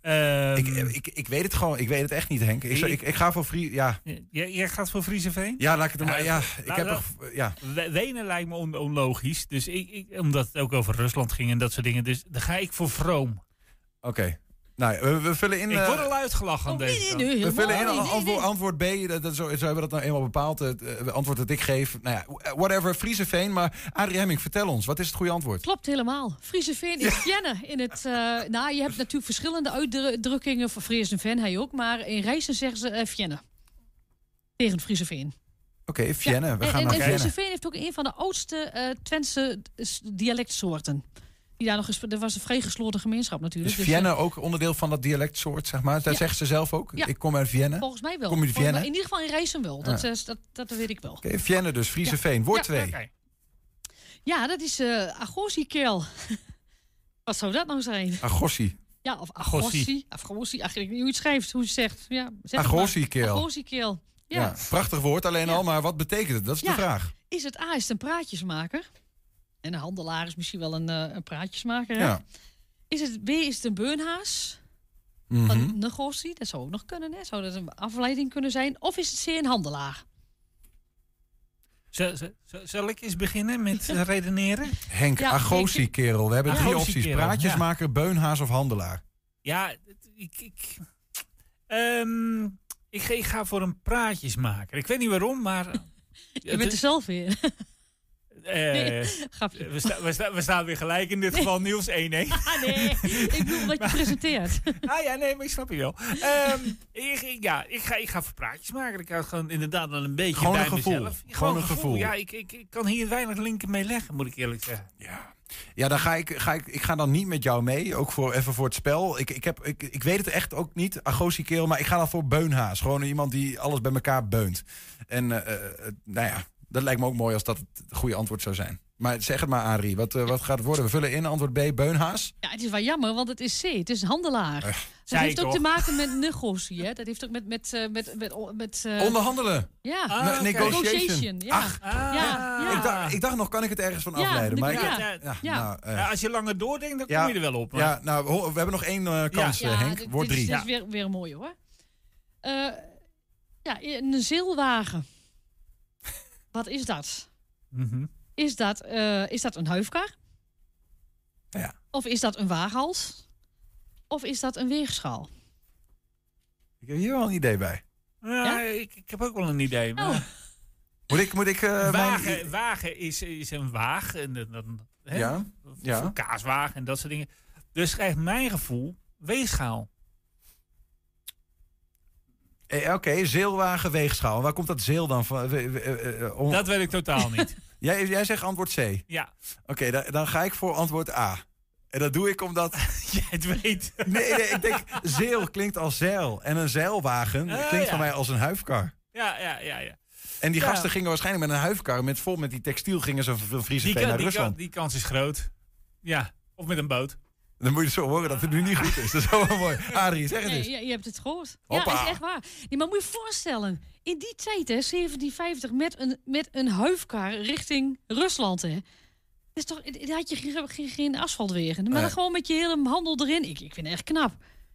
Ehm, ik, ik, ik weet het gewoon. Ik weet het echt niet, Henk. Ik, ik, ik ga voor Frie... Ja. Jij, jij gaat voor Frieseveen? Ja, laat ik het maar... Ja, ik nou, heb er... Ja. Wenen lijkt me on- onlogisch. Dus ik, ik, omdat het ook over Rusland ging en dat soort dingen. Dus dan ga ik voor Vroom. Oké. Nou, we, we vullen in... Ik eh, word al uitgelachen aan deze we vullen in antwoord, antwoord B. Dat, dat, zo, zo hebben we dat nou eenmaal bepaald. Het eh, antwoord dat ik geef. Nou ja, whatever. Frieseveen. Maar Adrie Hemming, vertel ons. Wat is het goede antwoord? Klopt helemaal. Frieseveen is Vienne. In het, eh, nou, je hebt natuurlijk verschillende uitdrukkingen voor Fries en Ven, hij ook. Maar in Rijssen zeggen ze eh Vienne. Tegen Frieseveen. Oké, Vienne. Ja, We gaan en, naar en Vienne. Frieseveen heeft ook een van de oudste eh Twentse dialectsoorten. Die daar nog eens, er was een vrij gesloten gemeenschap natuurlijk. Is Dus, Vienne eh, ook onderdeel van dat dialectsoort, zeg maar? Dat Ja. zegt ze zelf ook. Ja. Ik kom uit Vienne. Volgens mij wel. Kom je uit Vienne? in ieder geval in Rijssen wel. Dat, Ja. dat, dat, weet ik wel. Oké, Vienne dus. Frieseveen. Woord Ja, 2. Ja, dat is eh Agossi-keel. Wat zou dat nou zijn? Agossi. Ja, of Agossi. Agossi. Ik weet niet hoe je het schrijft, hoe je het zegt. Ja, zeg. Agossi-keel. Ja. Prachtig woord alleen al, maar wat betekent het? Dat is de vraag. Is het A, is het een praatjesmaker? En een handelaar is misschien wel een, eh, een praatjesmaker, hè? Ja. Is het B, is het een beunhaas? Van Negossi, dat zou ook nog kunnen, hè? Zou dat een afleiding kunnen zijn? Of is het C, een handelaar? Zal, zal- zal ik eens beginnen met eh, redeneren? Henk, Ja, kerel. We hebben drie opties. Praatjesmaker, beunhaas of handelaar. Ja, ik, ik, ehm, ik, ga- ik ga voor een praatjesmaker. Ik weet niet waarom, maar... Je bent er zelf weer. Eh, Nee, grapje. we, sta- we, sta- we staan weer gelijk in dit geval, Niels 1-1. Ah, nee, ik bedoel wat je presenteert. Ah ja, nee, maar ik snap je wel. Ehm, ik, ik- ja, ik ga, ik ga voor praatjes maken. Ik ga gewoon inderdaad wel een beetje Gewoon bij een gevoel. mezelf. Gewoon een gevoel. Ja, ik, ik, ik kan hier weinig linken mee leggen, moet ik eerlijk zeggen. Ja, dan ga ik, ga ik, ik ga dan niet met jou mee. Ook voor, even voor het spel. Ik, ik, heb, ik, ik weet het echt ook niet, Agossi kerel. Maar ik ga dan voor beunhaas. Gewoon iemand die alles bij elkaar beunt. En eh, eh, nou ja, dat lijkt me ook mooi als dat het goede antwoord zou zijn. Maar zeg het maar, Adrie. Wat, eh, wat gaat het worden? We vullen in antwoord B, Beunhaas. Ja, het is wel jammer, want het is C. Het is handelaar. dat zei heeft ik ook toch? te maken met negotie, hè? Dat heeft ook met... met, eh, met, met, met eh, Onderhandelen. Ja. Ne- negotiation. ja. Ach. ja. ja. Ik, dacht, ik dacht nog, kan ik het ergens van Ja, afleiden? de- Maar ik- ja. ja, Ja. nou, eh, Ja, als je langer doordenkt, dan kom je er wel op. Ja, nou, we hebben nog één eh, kans, Ja, eh, Henk. dit- Woord dit is- drie. Dit is weer, weer een mooie, hoor. Eh, ja, een zeilwagen. Wat is dat? Mhm. Is dat, eh, is dat een huifkar? Ja. Of is dat een waaghals? Of is dat een weegschaal? Ik heb hier wel een idee bij. Ja, Ik, ik heb ook wel een idee. Maar... Oh. Moet ik, moet ik eh, wagen mijn... wagen is, is een waag. En dan, dan, hè? Ja, ja. Voor kaaswagen en dat soort dingen. Dus krijgt mijn gevoel weegschaal. Eh, Oké, zeilwagen, weegschaal. Waar komt dat zeel dan van? We- we- eh, eh, om- Dat weet ik totaal niet. jij, jij zegt antwoord C. Ja. Oké, dan, ga ik voor antwoord A. En dat doe ik omdat... Jij het weet. Nee, nee, ik denk zeel klinkt als zeil. En een zeilwagen Ah, klinkt ja. voor mij als een huifkar. Ja, ja, ja. ja. En die Ja. gasten gingen waarschijnlijk met een huifkar, met vol met die textiel, gingen ze van Friese Die, Veen kan- naar die, Rusland. die kans is groot. Ja, of met een boot. Dan moet je zo horen dat het nu niet goed is. Dat is wel mooi. Adrie, zeg het Nee, eens. je, je hebt het gehoord. Hoppa. Ja, is echt waar. Nee, maar moet je voorstellen, in die tijd, hè, 1750, met een, met een huifkar richting Rusland, hè. Dat is toch, daar had je geen, geen, geen asfaltwegen. Maar Nee. dan gewoon met je hele handel erin. Ik, ik vind het echt knap.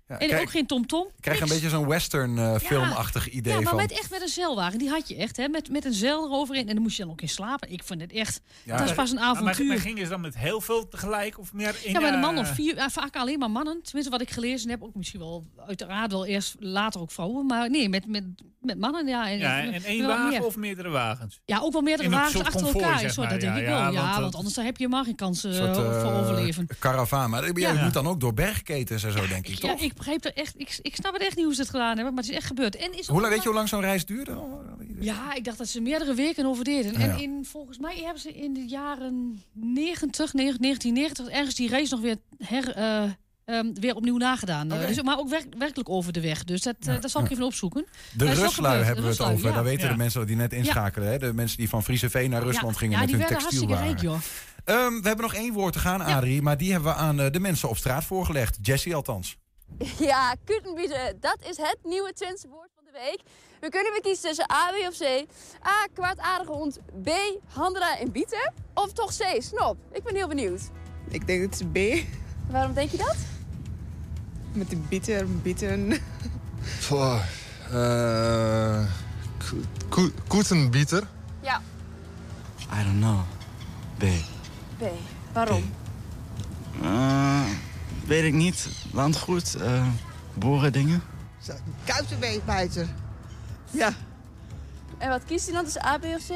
Ja, en ook geen tomtom. Ik krijg een beetje zo'n western eh, filmachtig idee Ja, maar van. met, echt met een zeilwagen. Die had je echt, hè. Met, met een zeil eroverheen. En dan moest je dan ook in slapen. Ik vind het echt... Ja. Dat is pas een Maar, maar, avontuur. maar gingen ze dan met heel veel tegelijk? Of meer in, Ja, maar een eh, man of vier, ja, vaak alleen maar mannen. Tenminste, wat ik gelezen heb, ook misschien wel uiteraard wel eerst later ook vrouwen. Maar nee, met, met, met mannen, ja. En, Ja, en één wagen meer. of meerdere wagens? Ja, ook wel meerdere wagens achter comfort, elkaar. zeg Zo, maar. dat denk Ja, ik ja, wel. want Ja, dat- want anders dan heb je maar geen kans eh, soort, eh, voor overleven. Karavaan. Maar jij Ja. moet dan ook door bergketens en zo, denk ik, Ja, toch? ik begreep er echt. Ik, ik snap het echt niet hoe ze het gedaan hebben, maar het is echt gebeurd. En is Hoe lang, weet je hoe lang zo'n reis duurde? Ja, ik dacht dat ze meerdere weken over deden. En Ja. in, volgens mij hebben ze in de jaren 90, 1990, ergens die race nog weer, her, eh, ehm, weer opnieuw nagedaan. Dus, maar ook werk- werkelijk over de weg. Dus dat, eh, dat zal ik even opzoeken. De gebeurd, hebben we het over. ja. Dan weten Ja. de mensen die net inschakelen. Hè? De mensen die van Friese Veen naar Rusland Ja, gingen ja, met die hun werden hartstikke textielwaren. rijk, joh. Ehm, we hebben nog één woord te gaan, Adrie. Maar die hebben we aan eh, de mensen op straat voorgelegd. Jessie althans. Ja, kutenbieten, dat is het nieuwe Twentse woord van de week. We kunnen weer kiezen tussen A, B of C. A, kwaadaardige hond. B, handelaar en bieten. Of toch C, snop. Ik ben heel benieuwd. Ik denk het is B. Waarom denk je dat? Met de bitter, bitten. Boah, äh, Ku- Ku- Kutenbieter. Ja, I don't know. B. B. Waarom? Eh, weet ik niet. Landgoed, eh boerendingen. Kuitenbijter. Ja, En wat kiest hij dan tussen A, B of C?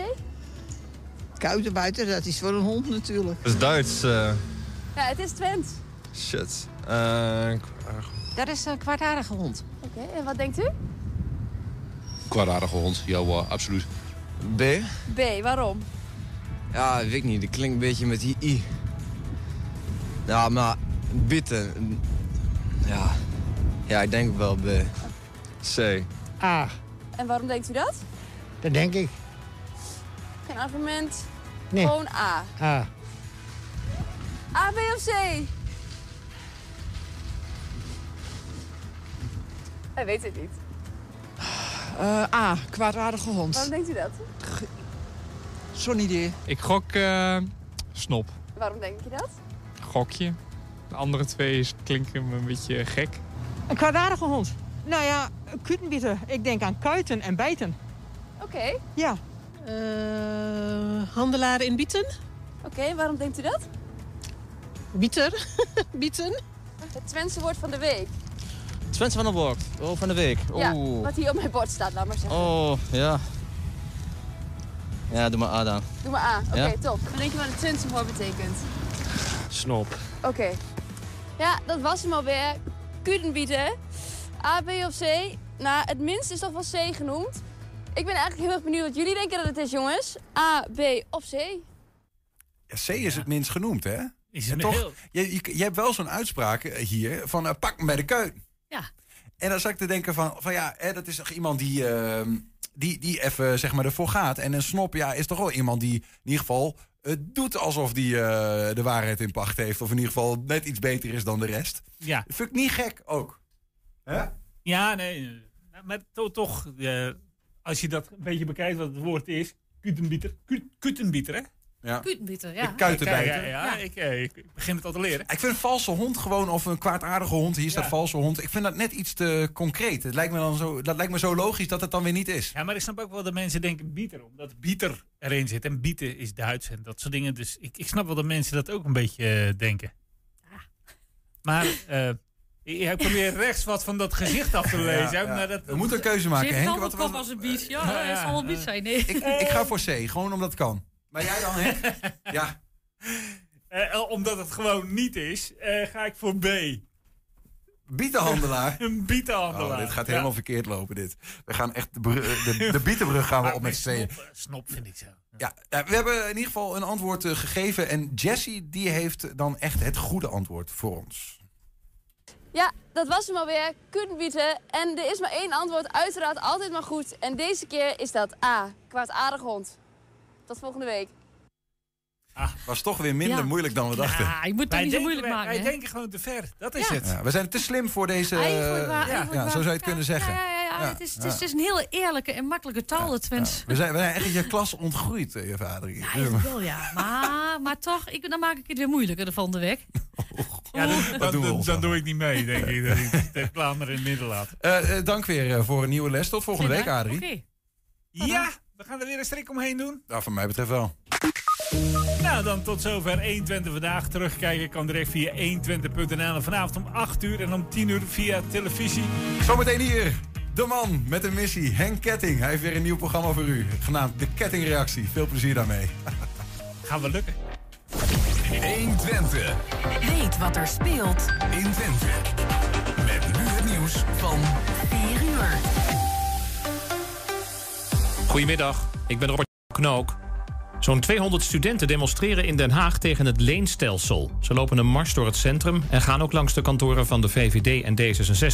kuitenbijter, dat is voor een hond natuurlijk. Dat is Duits. eh, Ja, het is Twents. shit. Eh, Dat is een kwaadaardige hond. Oké, en wat denkt u? Kwaadaardige hond, ja, hoor, absoluut. B? B, waarom? Ja, weet ik niet. Dat klinkt een beetje met die I. Ja, maar bitten. Ja. Ja, ik denk wel B. C. A, En waarom denkt u dat? dat denk ik. Geen argument. Nee. Gewoon A. A. A, B of C? Hij weet het niet. Eh, A, kwaadaardige hond. Waarom denkt u dat? Zo'n idee. Ik gok eh, snop. Waarom denk je dat? Gokje. De andere twee klinken me een beetje gek. Een kwaadaardige hond. Nou ja, kuitenbieter. Ik denk aan kuiten en bijten. Oké. Ja. handelaar in Bieten. Oké, waarom denkt u dat? Bieter. Bieten. Het Twentse woord van de week. Twente van de woord. Oh, van de week. Ja, Oeh. wat hier op mijn bord staat, laat maar zeggen. Oh, ja. Ja, doe maar A dan. Doe maar A. Oké, Ja? top. Wat denk je wat het Twentse woord betekent? Snop. Oké. Ja, dat was hem alweer. Kudenbieten. A, B of C? Nou, het minst is toch wel C genoemd. Ik ben eigenlijk heel erg benieuwd wat jullie denken dat het is, jongens. A, B of C? Ja, C is het minst genoemd, hè? Is het toch, heel- je, je, je hebt wel zo'n uitspraak eh, hier van eh, pak me bij de keut. Ja. En dan zat ik te denken van, van ja, hè, dat is toch iemand die, ehm, die, die even zeg maar ervoor gaat. En een snop ja, is toch wel iemand die in ieder geval eh, doet alsof die eh, de waarheid in pacht heeft. Of in ieder geval net iets beter is dan de rest. Ja. Vind ik niet gek ook. Hè? Ja, nee. eh, Maar to- toch, eh, als je dat een beetje bekijkt wat het woord is. Kutenbieter. Ku- Kutenbieter, hè? Ja. Kutenbieter, ja. Kuitenbijter. Ja, ja, ja, Ik, eh, ik begin het al te leren. Ik vind een valse hond gewoon, of een kwaadaardige hond, hier staat Ja. valse hond. Ik vind dat net iets te concreet. Het lijkt me dan zo, dat lijkt me zo logisch dat het dan weer niet is. Ja, maar ik snap ook wel dat mensen denken bieter, omdat bieter erin zit. En bieten is Duits en dat soort dingen. Dus ik, ik snap wel dat mensen dat ook een beetje eh, denken. Maar eh, ik probeer rechts wat van dat gezicht af te lezen. Ja, ook, ja. maar dat, We moeten een keuze maken. Henk, wat, wat, als een biet. Ja, dat zal wel een biet zijn. Nee. ik, ik ga voor C, gewoon omdat het kan. Maar jij dan, Henk? Ja. Eh, omdat het gewoon niet is, eh, ga ik voor B. Bietenhandelaar. Een bietenhandelaar. Oh, dit gaat Ja. helemaal verkeerd lopen, dit. We gaan echt de, de, de bietenbrug gaan we Maar op met tweeën. snop, eh, snop vind ik zo. Ja, ja, we hebben in ieder geval een antwoord eh, gegeven. En Jessie, die heeft dan echt het goede antwoord voor ons. Ja, dat was hem alweer. Kutenbieten. En er is maar één antwoord. Uiteraard altijd maar goed. En deze keer is dat A. Kwaadaardig hond. Tot volgende week. Was toch weer minder Ja. moeilijk dan we dachten. Ja, je moet het Wij niet zo moeilijk wij- maken. Wij hè? denken gewoon te ver. Dat is Ja. het. Ja, we zijn te slim voor deze... Eigenlijk waar, eigenlijk ja, zo zou je het kunnen zeggen. Ja, ja, ja, Het, is, het, is, het is een hele eerlijke en makkelijke taal. We zijn, we zijn echt in je klas ontgroeid, eh, je vader. Eigenlijk wel, ja. Maar, maar toch, ik, dan maak ik het weer moeilijker de volgende week. Ja, dan, doen af. doe ik niet mee, denk ik. Dat ik de er in het midden laat. Eh, eh, dank weer eh, voor een nieuwe les. Tot volgende week, Adrie. Oké. Ja, we gaan er weer een strik omheen doen. Nou, van mij betreft wel. Nou, dan tot zover 120 vandaag. Terugkijken kan direct via 120.nl. En vanavond om 8 uur en om 10 uur via televisie. Zometeen hier. De man met een missie, Henk Ketting. Hij heeft weer een nieuw programma voor u. Genaamd De Kettingreactie. Veel plezier daarmee. Gaan we lukken. 120 Weet wat er speelt in Twente. Met nu het nieuws van 4 uur. Goedemiddag, ik ben Robert Knook. Zo'n 200 studenten demonstreren in Den Haag tegen het leenstelsel. Ze lopen een mars door het centrum en gaan ook langs de kantoren van de VVD en D66.